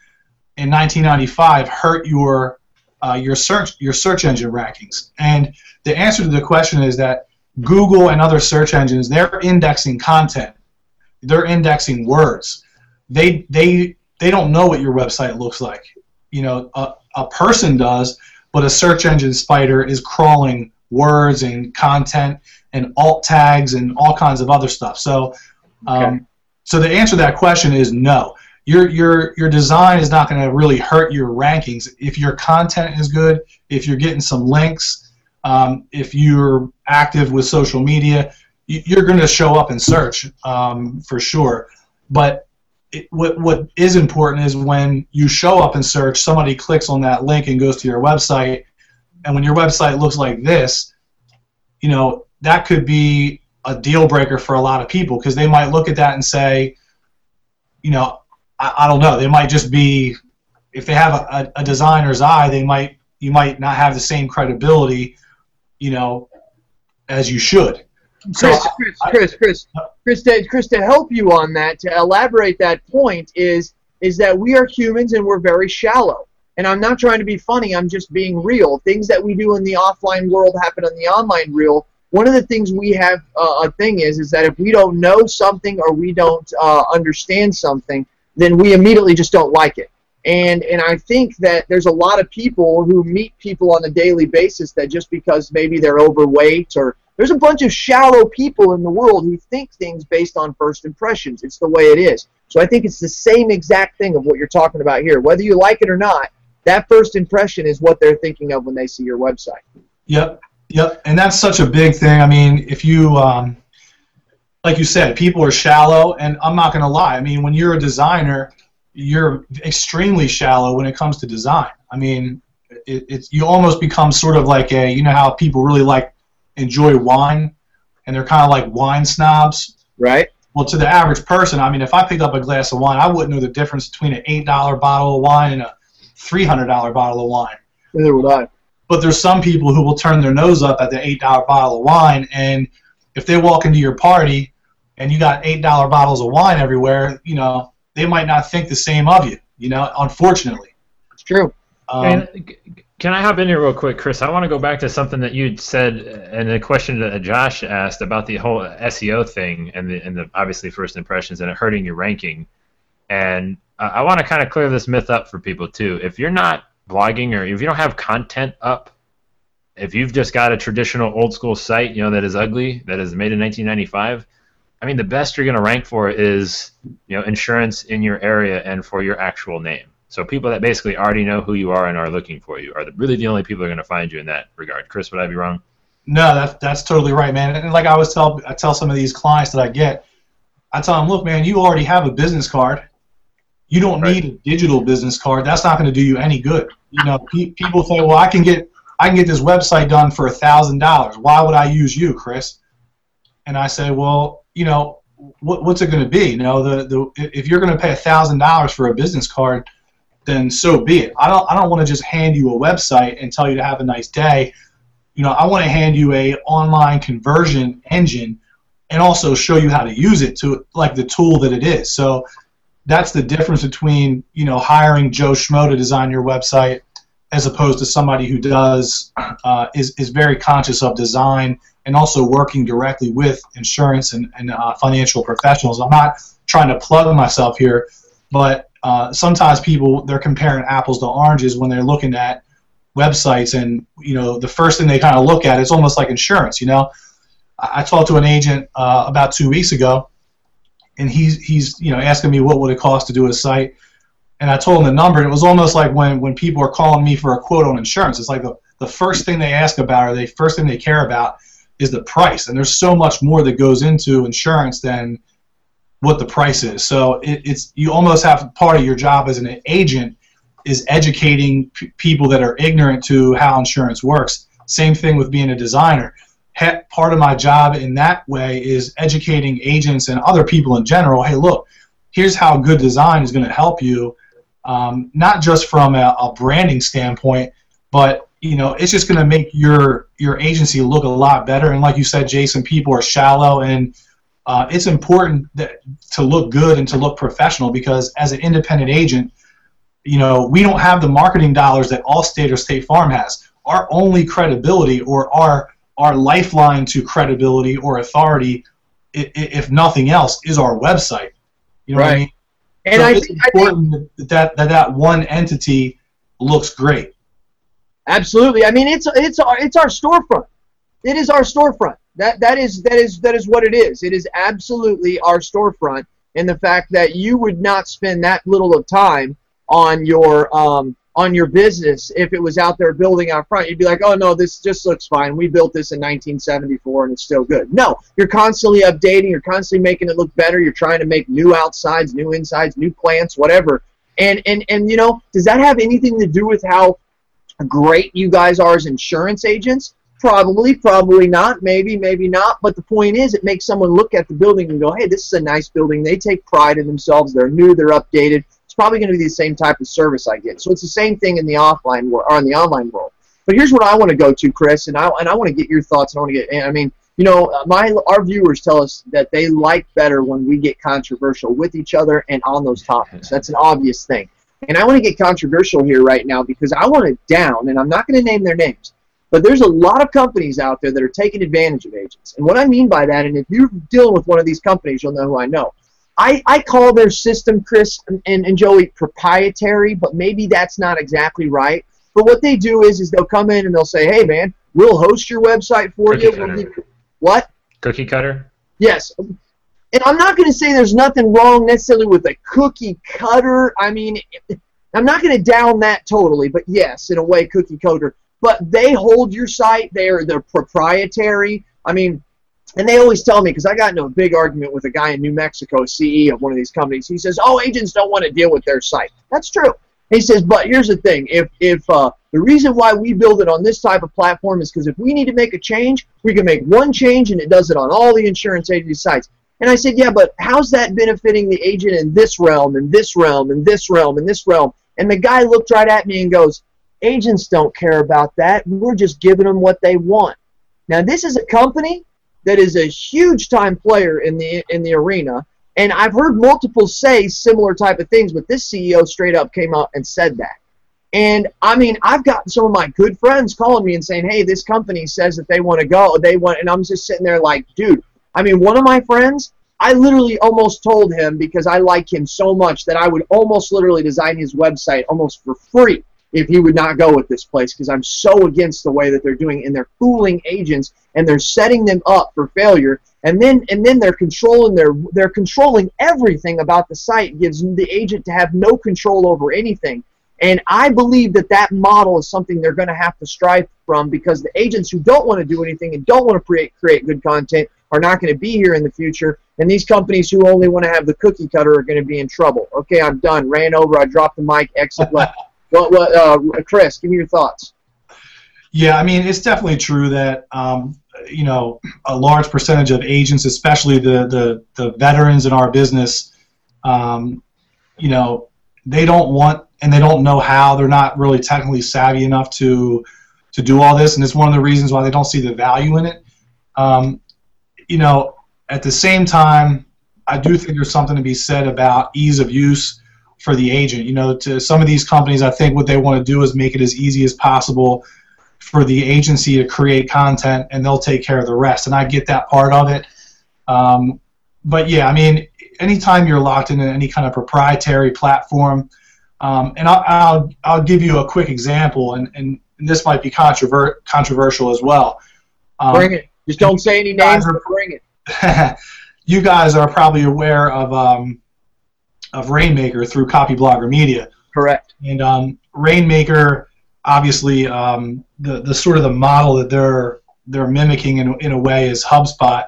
in 1995 hurt your uh, your search your search engine rankings? And the answer to the question is that Google and other search engines they're indexing content, they're indexing words. They they they don't know what your website looks like. You know, a, a person does, but a search engine spider is crawling words and content and alt tags and all kinds of other stuff. So, um, okay. so the answer to that question is no your your your design is not going to really hurt your rankings if your content is good, if you're getting some links, um, if you're active with social media, you're going to show up in search um, for sure. But it, what what is important is when you show up in search, somebody clicks on that link and goes to your website, and when your website looks like this, you know that could be a deal breaker for a lot of people because they might look at that and say, you know, I, I don't know, they might just be if they have a, a, designer's eye, they might you might not have the same credibility, you know, as you should. Chris, so, Chris, I, Chris, Chris, Chris, to, Chris, to help you on that, to elaborate that point is is that we are humans and we're very shallow. And I'm not trying to be funny. I'm just being real. Things that we do in the offline world happen in the online real. One of the things we have uh, a thing is is that if we don't know something or we don't uh, understand something, then we immediately just don't like it. And and I think that there's a lot of people who meet people on a daily basis that just because maybe they're overweight or there's a bunch of shallow people in the world who think things based on first impressions. It's the way it is. So I think it's the same exact thing of what you're talking about here. Whether you like it or not, that first impression is what they're thinking of when they see your website. Yep, yep, and that's such a big thing. I mean, if you, um, like you said, people are shallow, and I'm not going to lie. I mean, when you're a designer, you're extremely shallow when it comes to design. I mean, it, it's you almost become sort of like a, you know, how people really like enjoy wine, and they're kind of like wine snobs. Right. Well, to the average person, I mean, if I picked up a glass of wine, I wouldn't know the difference between an eight dollar bottle of wine and a three hundred dollar bottle of wine. Neither would I. But there's some people who will turn their nose up at the eight dollar bottle of wine, and if they walk into your party and you got eight dollar bottles of wine everywhere, you know, they might not think the same of you. You know, unfortunately. It's true. Um, and can I hop in here real quick, Chris? I want to go back to something that you said and a question that Josh asked about the whole SEO thing and the and the obviously first impressions and it hurting your ranking. And I want to kind of clear this myth up for people too. If you're not blogging or if you don't have content up, if you've just got a traditional old school site, you know that is ugly, that is made in 1995, I mean the best you're going to rank for is you know insurance in your area and for your actual name. So people that basically already know who you are and are looking for you are the, really the only people who are going to find you in that regard. Chris, would I be wrong? No, that's that's totally right, man. And like I always tell I tell some of these clients that I get, I tell them, look, man, you already have a business card. You don't right. need a digital business card. That's not going to do you any good. You know, pe- people think, well, I can get I can get this website done for a thousand dollars. Why would I use you, Chris? And I say, well, you know, what, what's it going to be? You know, the, the if you're going to pay thousand dollars for a business card, then so be it. I don't I don't want to just hand you a website and tell you to have a nice day. You know, I want to hand you a online conversion engine and also show you how to use it to like the tool that it is. So that's the difference between you know hiring Joe Schmo to design your website as opposed to somebody who does uh, is is very conscious of design and also working directly with insurance and, and uh, financial professionals. I'm not trying to plug myself here, but uh, sometimes people they're comparing apples to oranges when they're looking at websites and you know the first thing they kind of look at it's almost like insurance you know I, I talked to an agent uh, about two weeks ago and he's he's you know asking me what would it cost to do a site and I told him the number and it was almost like when when people are calling me for a quote on insurance it's like the, the first thing they ask about or the first thing they care about is the price and there's so much more that goes into insurance than what the price is. So it, it's you almost have part of your job as an agent is educating p- people that are ignorant to how insurance works. Same thing with being a designer. Ha- part of my job in that way is educating agents and other people in general. Hey, look, here's how good design is going to help you, um, not just from a, a branding standpoint, but you know it's just going to make your your agency look a lot better. And like you said, Jason, people are shallow and uh, it's important that, to look good and to look professional because as an independent agent, you know, we don't have the marketing dollars that Allstate or State Farm has. Our only credibility or our our lifeline to credibility or authority, if nothing else, is our website. You know right. what I mean? And so I it's think, important I think, that, that that one entity looks great. Absolutely. I mean, it's it's our it's our storefront. It is our storefront. That that is that is that is what it is. It is absolutely our storefront. and the fact that you would not spend that little of time on your um, on your business if it was out there building out front. You'd be like, oh no, this just looks fine. We built this in 1974 and it's still good. No, you're constantly updating. You're constantly making it look better. You're trying to make new outsides, new insides, new plants, whatever. And and and you know, does that have anything to do with how great you guys are as insurance agents? Probably, probably not. Maybe, maybe not. But the point is, it makes someone look at the building and go, "Hey, this is a nice building." They take pride in themselves. They're new. They're updated. It's probably going to be the same type of service I get. So it's the same thing in the offline or in the online world. But here's what I want to go to, Chris, and I and I want to get your thoughts. I want to get. I mean, you know, my our viewers tell us that they like better when we get controversial with each other and on those topics. [LAUGHS] That's an obvious thing. And I want to get controversial here right now because I want it down, and I'm not going to name their names. But there's a lot of companies out there that are taking advantage of agents. And what I mean by that, and if you're dealing with one of these companies, you'll know who I know. I, I call their system, Chris and, and, and Joey, proprietary, but maybe that's not exactly right. But what they do is, is they'll come in and they'll say, "Hey, man, we'll host your website for Cookie you." cutter. What? Cookie cutter. Yes. And I'm not going to say there's nothing wrong necessarily with a cookie cutter. I mean, I'm not going to down that totally, but yes, in a way, cookie cutter. But they hold your site. They're they're proprietary. I mean, and they always tell me because I got into a big argument with a guy in New Mexico, CE of one of these companies. He says, "Oh, agents don't want to deal with their site." That's true. He says, but here's the thing: if if uh, the reason why we build it on this type of platform is because if we need to make a change, we can make one change and it does it on all the insurance agency sites. And I said, yeah, but how's that benefiting the agent in this realm, in this realm, in this realm, in this realm? And the guy looked right at me and goes, agents don't care about that. We're just giving them what they want. Now, this is a company that is a huge time player in the in the arena, and I've heard multiple say similar type of things, but this CEO straight up came out and said that. And I mean, I've gotten some of my good friends calling me and saying, "Hey, this company says that they want to go. They want," and I'm just sitting there like, "Dude." I mean, one of my friends, I literally almost told him because I like him so much that I would almost literally design his website almost for free if he would not go with this place because I'm so against the way that they're doing and they're fooling agents and they're setting them up for failure and then and then they're controlling their they're controlling everything about the site gives the agent to have no control over anything. And I believe that that model is something they're going to have to strive from because the agents who don't want to do anything and don't want to create create good content are not going to be here in the future and these companies who only want to have the cookie cutter are going to be in trouble. Okay I'm done. Ran over. I dropped the mic. Exit left what, what, uh, Chris, give me your thoughts. Yeah, I mean, it's definitely true that um, you know a large percentage of agents, especially the the, the veterans in our business, um, you know, they don't want and they don't know how. They're not really technically savvy enough to to do all this, and it's one of the reasons why they don't see the value in it. Um, you know, at the same time, I do think there's something to be said about ease of use for the agent. You know, to some of these companies, I think what they want to do is make it as easy as possible for the agency to create content, and they'll take care of the rest. And I get that part of it. Um, but yeah, I mean, anytime you're locked into any kind of proprietary platform, um, and I'll, I'll, I'll give you a quick example, and, and, this might be controver- controversial as well. Um, bring it. Just don't say any names, but bring it. [LAUGHS] you guys are probably aware of um, of Rainmaker through Copyblogger Media. Correct. And um, Rainmaker, obviously, um, the the sort of the model that they're they're mimicking in, in a way is HubSpot,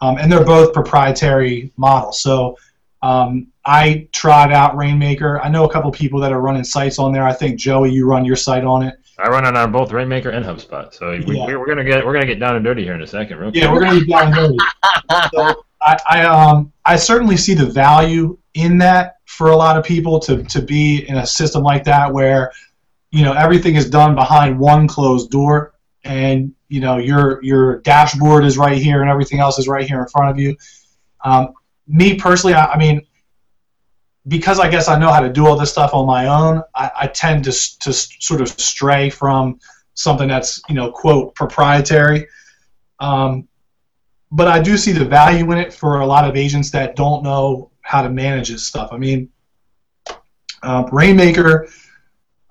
um, and they're both proprietary models. So um, I tried out Rainmaker. I know a couple people that are running sites on there. I think Joey, you run your site on it. I run it on both Rainmaker and HubSpot, so we, Yeah. we're gonna get we're gonna get down and dirty here in a second. Real Yeah, quick. we're gonna be down and dirty. [LAUGHS] So I, I um I certainly see the value in that for a lot of people to, to be in a system like that where you know everything is done behind one closed door and you know your your dashboard is right here and everything else is right here in front of you. Um, me personally, I, I mean, because I guess I know how to do all this stuff on my own, I, I tend to to sort of stray from something that's you know quote proprietary. Um, but I do see the value in it for a lot of agents that don't know how to manage this stuff. I mean, um, Rainmaker,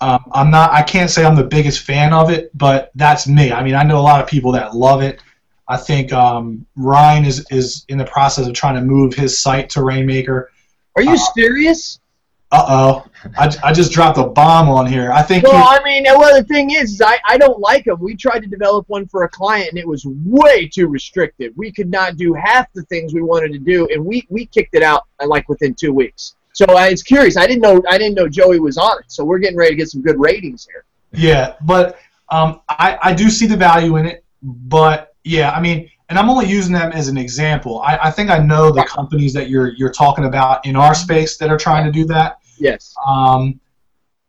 um, I'm not. I can't say I'm the biggest fan of it, but that's me. I mean, I know a lot of people that love it. I think um, Ryan is, is in the process of trying to move his site to Rainmaker. Are you Uh, serious? Uh oh, I, I just dropped a bomb on here. I think Well, I mean, well, the thing is, is I, I don't like them. We tried to develop one for a client, and it was way too restrictive. We could not do half the things we wanted to do, and we, we kicked it out uh, like within two weeks. So I was curious. I didn't know I didn't know Joey was on it. So we're getting ready to get some good ratings here. Yeah, but um, I, I do see the value in it. But yeah, I mean, and I'm only using them as an example. I, I think I know the companies that you're you're talking about in our space that are trying to do that. Yes. Um,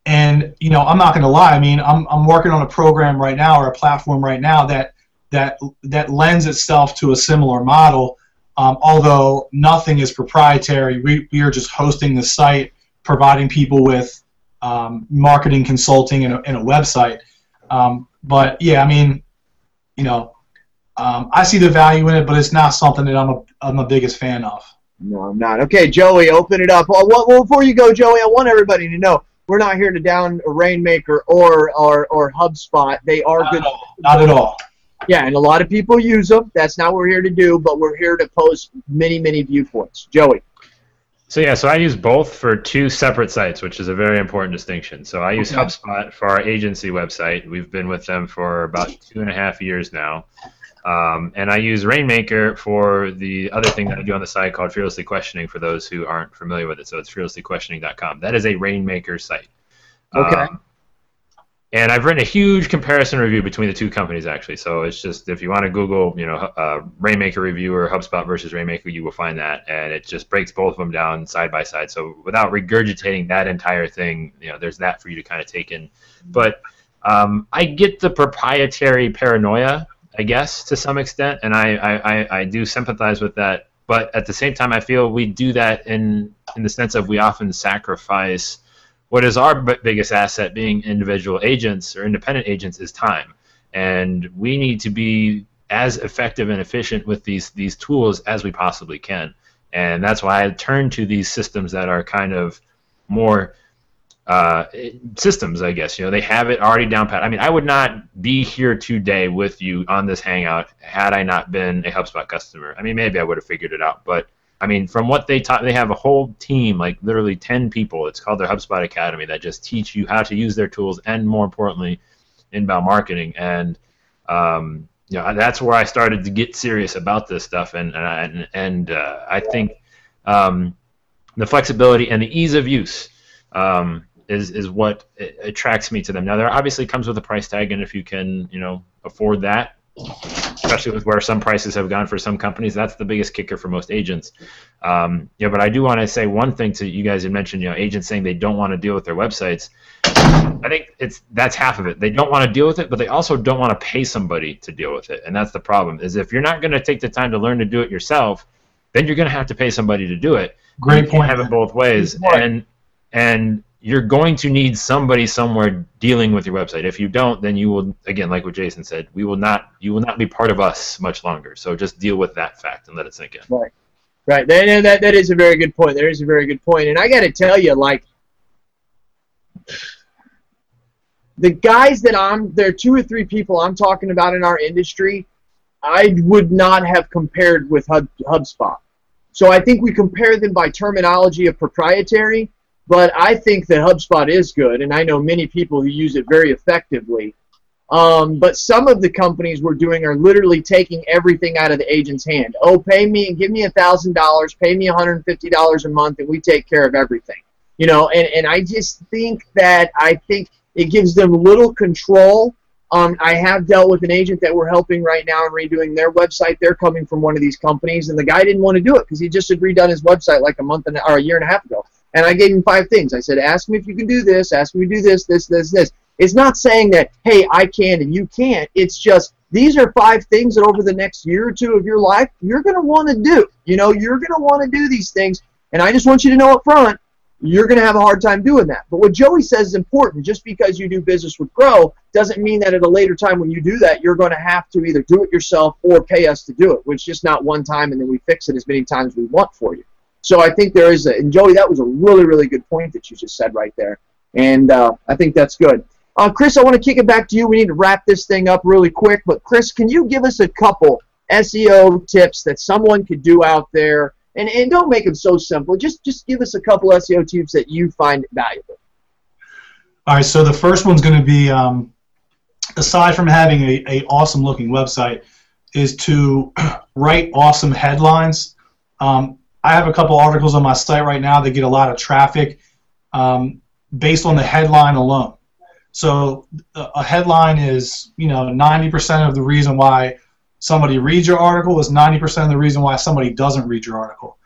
and you know, I'm not going to lie. I mean, I'm I'm working on a program right now or a platform right now that that that lends itself to a similar model. Um, although nothing is proprietary, we, we are just hosting the site, providing people with um, marketing consulting and a, and a website. Um, but yeah, I mean, you know, um, I see the value in it, but it's not something that I'm a I'm the biggest fan of. No, I'm not. Okay, Joey, open it up. Well, well, well, before you go, Joey, I want everybody to know we're not here to down a Rainmaker or or, or HubSpot. They are Not good. at all. Not at all. Yeah, and a lot of people use them. That's not what we're here to do, but we're here to post many, many viewpoints. Joey. So yeah, so I use both for two separate sites, which is a very important distinction. So I use Okay. HubSpot for our agency website. We've been with them for about two and a half years now. Um, and I use Rainmaker for the other thing that I do on the site called Fearlessly Questioning for those who aren't familiar with it. So it's fearlesslyquestioning.com. That is a Rainmaker site. Okay. Um, and I've written a huge comparison review between the two companies, actually. So it's just if you want to Google, you know, uh, Rainmaker review or HubSpot versus Rainmaker, you will find that, and it just breaks both of them down side by side. So without regurgitating that entire thing, you know, there's that for you to kind of take in. But um, I get the proprietary paranoia, I guess, to some extent, and I, I, I, do sympathize with that. But at the same time, I feel we do that in in the sense of we often sacrifice what is our biggest asset being individual agents or independent agents is time and we need to be as effective and efficient with these these tools as we possibly can and that's why i turn to these systems that are kind of more uh, systems i guess you know they have it already down pat i mean i would not be here today with you on this hangout had i not been a hubspot customer i mean maybe i would have figured it out but I mean, from what they taught, they have a whole team, like literally 10 people. It's called their HubSpot Academy that just teach you how to use their tools and, more importantly, inbound marketing. And, um, you know, that's where I started to get serious about this stuff. And, and, I- and, and uh, I think um, the flexibility and the ease of use um, is, is what attracts me to them. Now, there obviously comes with a price tag, and if you can, you know, afford that, especially with where some prices have gone for some companies. That's the biggest kicker for most agents. Um, yeah, but I do want to say one thing to you guys. You mentioned, you know, agents saying they don't want to deal with their websites. I think it's that's half of it. They don't want to deal with it, but they also don't want to pay somebody to deal with it, and that's the problem. Is if you're not going to take the time to learn to do it yourself, then you're going to have to pay somebody to do it. Great you point. have it both ways, and and you're going to need somebody somewhere dealing with your website. If you don't, then you will again, like what Jason said, we will not you will not be part of us much longer. So just deal with that fact and let it sink in. Right. Right. That, that, that is a very good point. There is a very good point. And I got to tell you, like, the guys that I'm, there are two or three people I'm talking about in our industry, I would not have compared with Hub, HubSpot. So I think we compare them by terminology of proprietary, but I think that HubSpot is good, and I know many people who use it very effectively. Um, but some of the companies we're doing are literally taking everything out of the agent's hand. Oh, pay me and give me thousand dollars, pay me $150 a month, and we take care of everything. You know, and, and I just think that I think it gives them little control. Um, I have dealt with an agent that we're helping right now and redoing their website. They're coming from one of these companies, and the guy didn't want to do it because he just had redone his website like a month and, or a year and a half ago. And I gave him five things. I said, ask me if you can do this, ask me to do this, this, this, this. It's not saying that, hey, I can and you can't. It's just these are five things that over the next year or two of your life you're going to want to do. You know, you're going to want to do these things. And I just want you to know up front, you're going to have a hard time doing that. But what Joey says is important. Just because you do business with Grow doesn't mean that at a later time when you do that, you're going to have to either do it yourself or pay us to do it, which is just not one time and then we fix it as many times we want for you. So I think there is a, and Joey, that was a really, really good point that you just said right there. And uh, I think that's good. Uh, Chris, I want to kick it back to you. We need to wrap this thing up really quick. But Chris, can you give us a couple SEO tips that someone could do out there, and, and don't make them so simple. Just just give us a couple SEO tips that you find valuable. All right, so the first one's going to be um, aside from having a, a awesome looking website, is to [CLEARS THROAT] write awesome headlines. Um, I have a couple articles on my site right now that get a lot of traffic um, based on the headline alone. So a headline is, you know, 90% of the reason why somebody reads your article is 90% of the reason why somebody doesn't read your article.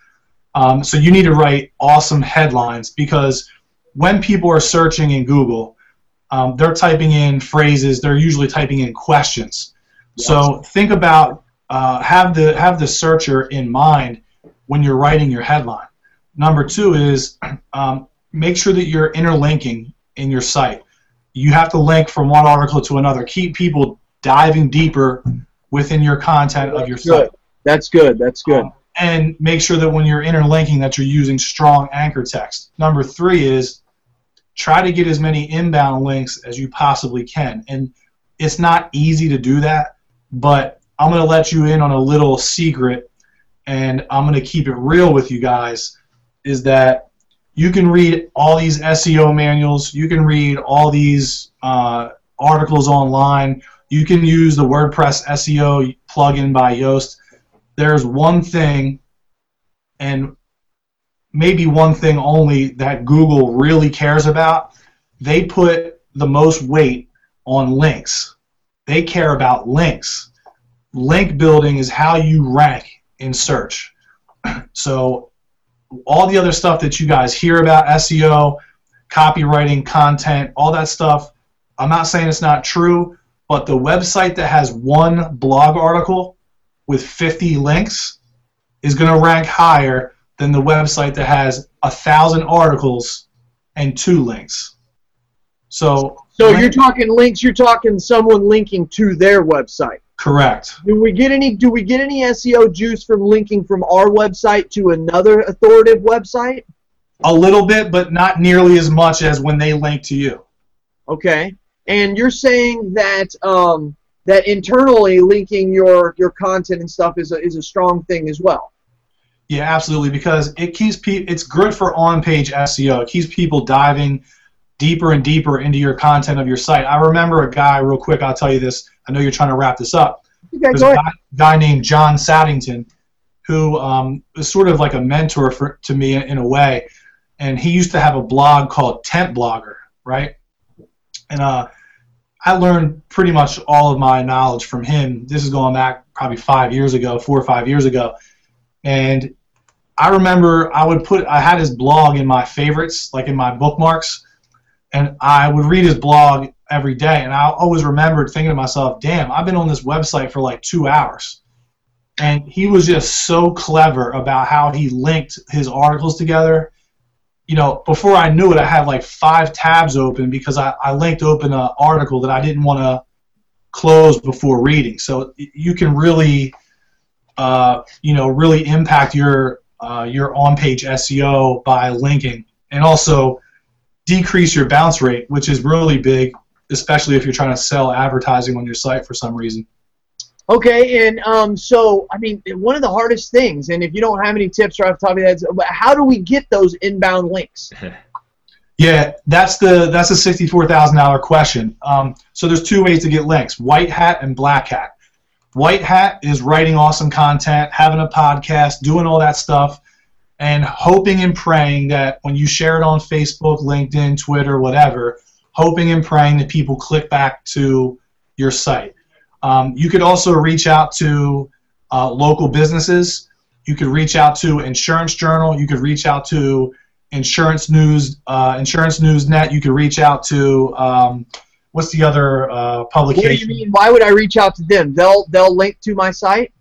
Um, so you need to write awesome headlines because when people are searching in Google, um, they're typing in phrases. They're usually typing in questions. Yes. So think about uh, have the have the searcher in mind when you're writing your headline. Number two is um, make sure that you're interlinking in your site. You have to link from one article to another. Keep people diving deeper within your content That's of your good. site. That's good. That's good. Um, and make sure that when you're interlinking that you're using strong anchor text. Number three is try to get as many inbound links as you possibly can. And it's not easy to do that, but I'm going to let you in on a little secret and I'm going to keep it real with you guys is that you can read all these SEO manuals, you can read all these uh, articles online, you can use the WordPress SEO plugin by Yoast. There's one thing, and maybe one thing only that Google really cares about. They put the most weight on links. They care about links. Link building is how you rank in search. [CLEARS THROAT] so all the other stuff that you guys hear about SEO, copywriting, content, all that stuff, I'm not saying it's not true, but the website that has one blog article with 50 links is going to rank higher than the website that has a thousand articles and two links. So, so you're talking links. You're talking someone linking to their website. Correct. Do we get any? Do we get any SEO juice from linking from our website to another authoritative website? A little bit, but not nearly as much as when they link to you. Okay. And you're saying that um, that internally linking your your content and stuff is a, is a strong thing as well. Yeah, absolutely, because it keeps pe- it's good for on-page SEO. It keeps people diving deeper and deeper into your content of your site. I remember a guy, real quick. I'll tell you this. I know you're trying to wrap this up. Okay, There's a guy, guy, named John Saddington, who um, is sort of like a mentor for to me in, in a way, and he used to have a blog called TentBlogger, right? And uh, I learned pretty much all of my knowledge from him. This is going back probably five years ago, four or five years ago, and I remember I would put I had his blog in my favorites, like in my bookmarks, and I would read his blog every day, and I always remembered thinking to myself, "Damn, I've been on this website for like two hours." And he was just so clever about how he linked his articles together. You know, before I knew it, I had like five tabs open because I, I linked open an article that I didn't want to close before reading. So you can really, uh, you know, really impact your uh, your on-page SEO by linking, and also decrease your bounce rate, which is really big, especially if you're trying to sell advertising on your site for some reason. Okay, and um, so I mean, one of the hardest things, and if you don't have any tips right off the top of your head, how do we get those inbound links? [LAUGHS] yeah, that's the that's a sixty-four thousand dollar question. Um, so there's two ways to get links: white hat and black hat. White hat is writing awesome content, having a podcast, doing all that stuff, and hoping and praying that when you share it on Facebook, LinkedIn, Twitter, whatever, hoping and praying that people click back to your site. Um, you could also reach out to uh, local businesses. You could reach out to Insurance Journal. You could reach out to Insurance News, uh, Insurance News Net. You could reach out to um, what's the other uh, publication? What do you mean? Why would I reach out to them? They'll they'll link to my site.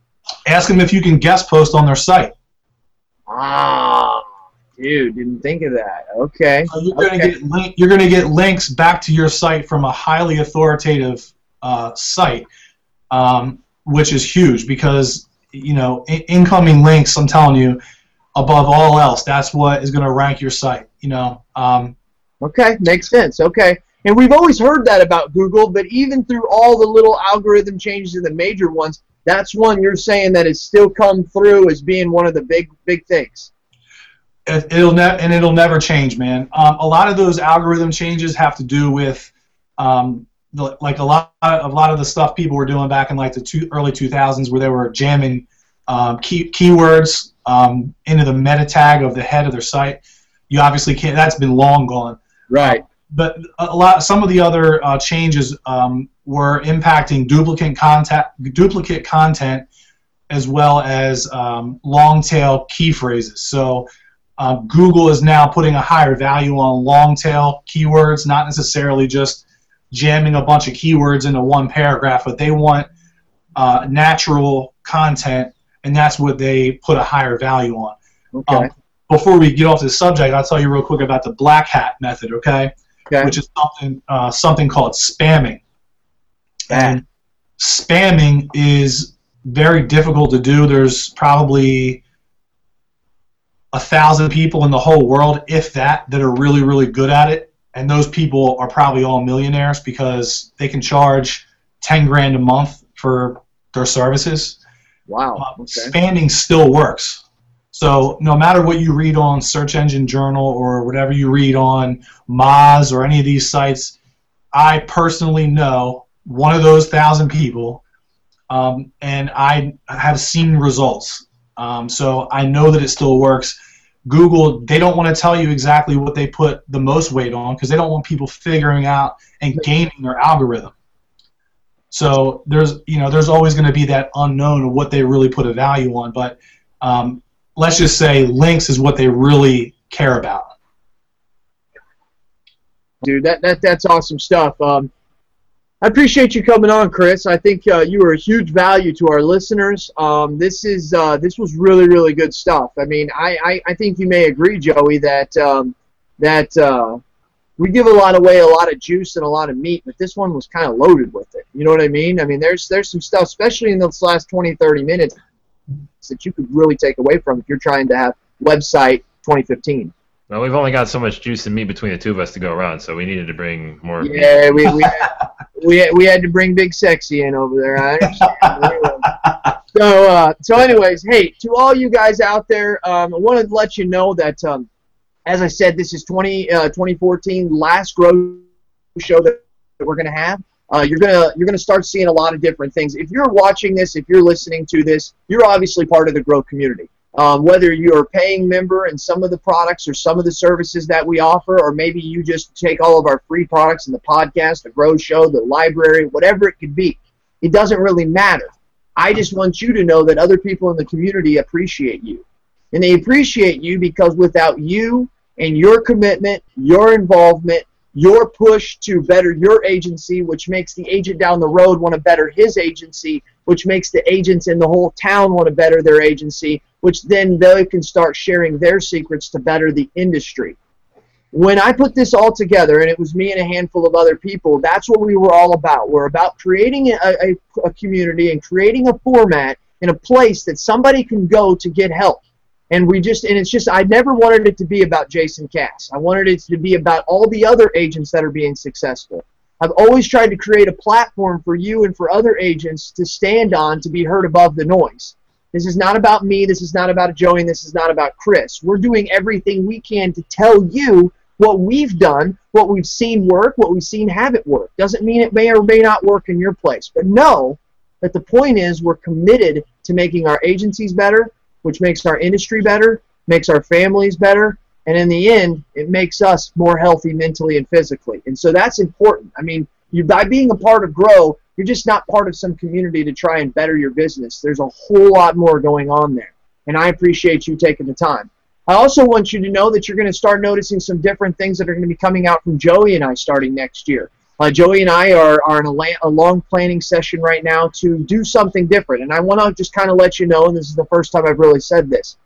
Ask them if you can guest post on their site. Ah, dude, didn't think of that. Okay. So you're gonna get link, you're gonna get links back to your site from a highly authoritative uh, site, um, which is huge because you know in- incoming links. I'm telling you, above all else, that's what is gonna rank your site. You know. Um, okay, makes sense. Okay. And we've always heard that about Google, but even through all the little algorithm changes and the major ones, that's one you're saying that has still come through as being one of the big big things. It, will ne- and it'll never change, man. Um, a lot of those algorithm changes have to do with um, the, like a lot of, a lot of the stuff people were doing back in like the two, early 2000s where they were jamming um, key, keywords um, into the meta tag of the head of their site. You obviously can't. That's been long gone. Right. But a lot. Some of the other uh, changes um, were impacting duplicate content, duplicate content, as well as um, long tail key phrases. So. Um, Google is now putting a higher value on long tail keywords, not necessarily just jamming a bunch of keywords into one paragraph, but they want uh, natural content and that's what they put a higher value on. Okay. Um, before we get off the subject, I'll tell you real quick about the black hat method, okay? okay. Which is something uh, something called spamming. And spamming is very difficult to do. There's probably a thousand people in the whole world, if that, that are really, really good at it. And those people are probably all millionaires because they can charge 10 grand a month for their services. Wow. Uh, okay. Spamming still works. So no matter what you read on Search Engine Journal or whatever you read on Moz or any of these sites, I personally know one of those thousand people, um, and I have seen results. Um, so I know that it still works. Google, they don't want to tell you exactly what they put the most weight on because they don't want people figuring out and gaming their algorithm. So there's you know there's always going to be that unknown of what they really put a value on, but um, let's just say links is what they really care about. Dude, that, that that's awesome stuff. Um, I appreciate you coming on, Chris. I think uh, you were a huge value to our listeners. Um, this is uh, this was really really good stuff. I mean, I, I, I think you may agree, Joey, that um, that uh, we give a lot away, a lot of juice and a lot of meat, but this one was kind of loaded with it. You know what I mean? I mean, there's there's some stuff, especially in those last 20, 30 minutes, that you could really take away from if you're trying to have website 2015. Well, we've only got so much juice and meat between the two of us to go around, so we needed to bring more. Yeah, we we had, we, we had to bring Big Sexy in over there. I understand. so uh, so, anyways, hey, to all you guys out there, um, I wanted to let you know that. Um, as I said, this is 20, uh, 2014 last grow show that, that we're going to have. Uh, you're gonna you're gonna start seeing a lot of different things. If you're watching this, if you're listening to this, you're obviously part of the Grow community. Um, whether you're a paying member in some of the products or some of the services that we offer, or maybe you just take all of our free products and the podcast, the Grow Show, the library, whatever it could be, it doesn't really matter. I just want you to know that other people in the community appreciate you. And they appreciate you because without you and your commitment, your involvement, your push to better your agency, which makes the agent down the road want to better his agency, which makes the agents in the whole town want to better their agency, which then they can start sharing their secrets to better the industry. When I put this all together, and it was me and a handful of other people, that's what we were all about. We're about creating a, a, a community and creating a format in a place that somebody can go to get help and we just and it's just I never wanted it to be about Jason Cass. I wanted it to be about all the other agents that are being successful. I've always tried to create a platform for you and for other agents to stand on to be heard above the noise. This is not about me, this is not about Joey, and this is not about Chris. We're doing everything we can to tell you what we've done, what we've seen work, what we've seen have it work. Doesn't mean it may or may not work in your place. But know that the point is we're committed to making our agencies better, which makes our industry better, makes our families better, and in the end, it makes us more healthy mentally and physically. And so that's important. I mean, you by being a part of Grow, you're just not part of some community to try and better your business. There's a whole lot more going on there. And I appreciate you taking the time. I also want you to know that you're going to start noticing some different things that are going to be coming out from Joey and I starting next year. Uh, Joey and I are, are in a, la- a, long planning session right now to do something different. And I want to just kind of let you know, and this is the first time I've really said this.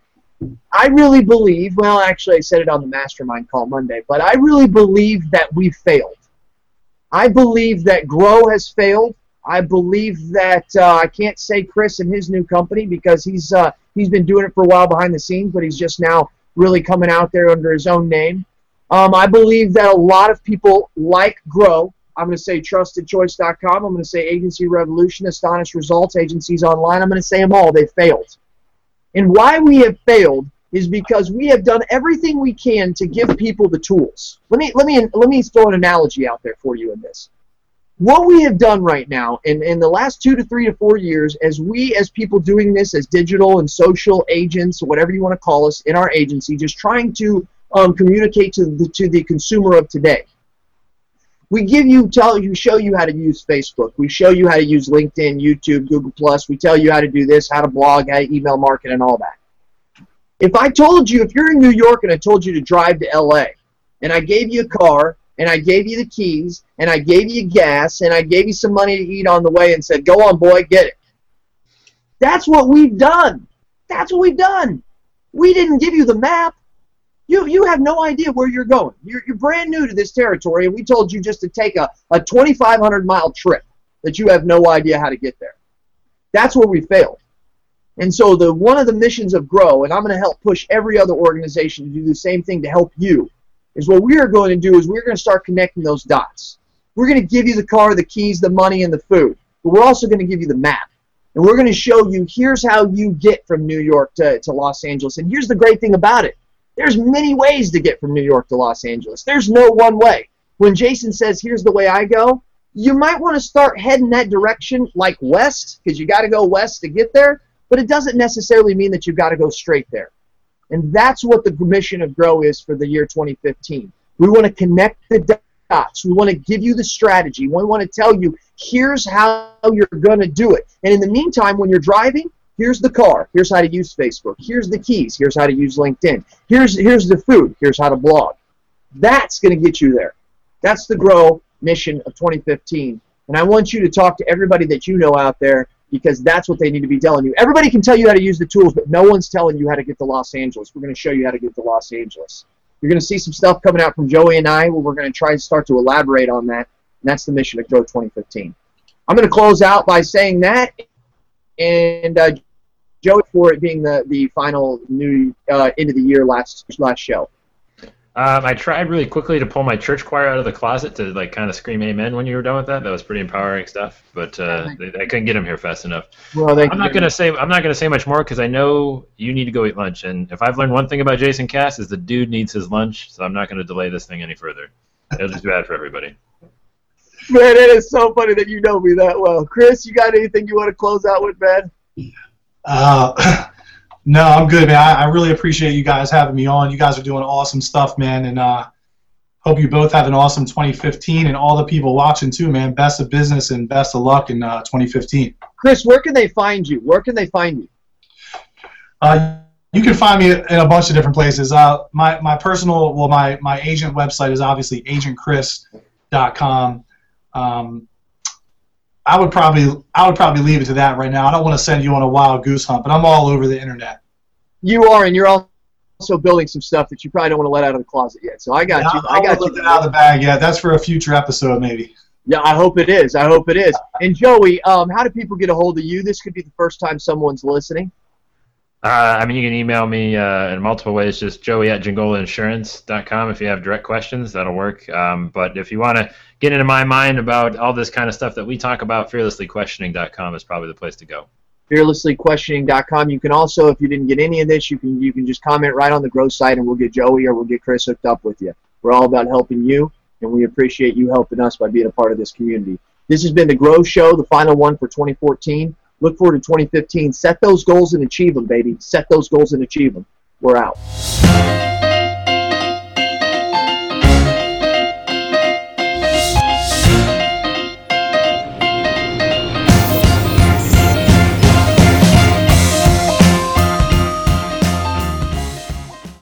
I really believe, well, actually, I said it on the mastermind call Monday, but I really believe that we failed. I believe that Grow has failed. I believe that uh, I can't say Chris and his new company because he's uh, he's been doing it for a while behind the scenes, but he's just now really coming out there under his own name. Um, I believe that a lot of people like Grow I'm going to say trustedchoice.com. I'm going to say Agency Revolution, Astonished Results, Agencies Online. I'm going to say them all. They failed. And why we have failed is because we have done everything we can to give people the tools. Let me let me let me throw an analogy out there for you in this. What we have done right now in, in the last two to three to four years, as we as people doing this as digital and social agents, whatever you want to call us, in our agency, just trying to um, communicate to the to the consumer of today. We give you tell you show you how to use Facebook. We show you how to use LinkedIn, YouTube, Google Plus. We tell you how to do this, how to blog, how to email market, and all that. If I told you, if you're in New York and I told you to drive to LA, and I gave you a car, and I gave you the keys, and I gave you gas, and I gave you some money to eat on the way, and said, "Go on, boy, get it." That's what we've done. That's what we've done. We didn't give you the map. You you have no idea where you're going. You're, you're brand new to this territory, and we told you just to take a, a 2,500 mile trip that you have no idea how to get there. That's where we failed. And so the one of the missions of Grow, and I'm going to help push every other organization to do the same thing to help you, is what we are going to do is we're going to start connecting those dots. We're going to give you the car, the keys, the money, and the food, but we're also going to give you the map. And we're going to show you here's how you get from New York to, to Los Angeles. And here's the great thing about it there's many ways to get from New York to Los Angeles. There's no one way. When Jason says, here's the way I go, you might want to start heading that direction like west, because you got to go west to get there, but it doesn't necessarily mean that you've got to go straight there. And that's what the mission of Grow is for the year 2015. We want to connect the dots. We want to give you the strategy. We want to tell you, here's how you're going to do it. And in the meantime, when you're driving, Here's the car. Here's how to use Facebook. Here's the keys. Here's how to use LinkedIn. Here's here's the food. Here's how to blog. That's going to get you there. That's the grow mission of 2015. And I want you to talk to everybody that you know out there because that's what they need to be telling you. Everybody can tell you how to use the tools, but no one's telling you how to get to Los Angeles. We're going to show you how to get to Los Angeles. You're going to see some stuff coming out from Joey and I where we're going to try and start to elaborate on that. And that's the mission of Grow 2015. I'm going to close out by saying that. And uh, Joey for it being the the final new uh, end of the year last last show. Um, I tried really quickly to pull my church choir out of the closet to like kind of scream amen when you were done with that. That was pretty empowering stuff, but uh, I couldn't get them here fast enough. Well, I'm not gonna say I'm not gonna say much more because I know you need to go eat lunch, and if I've learned one thing about Jason Cass is the dude needs his lunch, so I'm not gonna delay this thing any further. It'll just be bad for everybody. Man, it is so funny that you know me that well. Chris, you got anything you want to close out with, man? Uh, [CLEARS THROAT] no, I'm good, man. I, I, really appreciate you guys having me on. You guys are doing awesome stuff, man, and uh, hope you both have an awesome 2015. And all the people watching too, man. Best of business and best of luck in uh, 2015. Chris, where can they find you? Where can they find you? Uh, you can find me in a bunch of different places. Uh, my my personal, well, my my agent website is obviously agentchris.com. Um, I would probably I would probably leave it to that right now. I don't want to send you on a wild goose hunt, but I'm all over the internet. You are, and you're also building some stuff that you probably don't want to let out of the closet yet. So I got yeah, you. I got you. out of the bag yet. That's for a future episode, maybe. Yeah, I hope it is. I hope it is. And Joey, um, how do people get a hold of you? This could be the first time someone's listening. Uh, I mean, you can email me uh, in multiple ways, just joey at giangolainsurance.com if you have direct questions. That'll work. Um, but if you want to get into my mind about all this kind of stuff that we talk about, fearlesslyquestioning.com is probably the place to go. Fearlesslyquestioning.com. You can also, if you didn't get any of this, you can you can just comment right on the growth site, and we'll get Joey or we'll get Chris hooked up with you. We're all about helping you, and we appreciate you helping us by being a part of this community. This has been the Grow Show, the final one for 2014. Look forward to 2015. Set those goals and achieve them, baby. Set those goals and achieve them. We're out.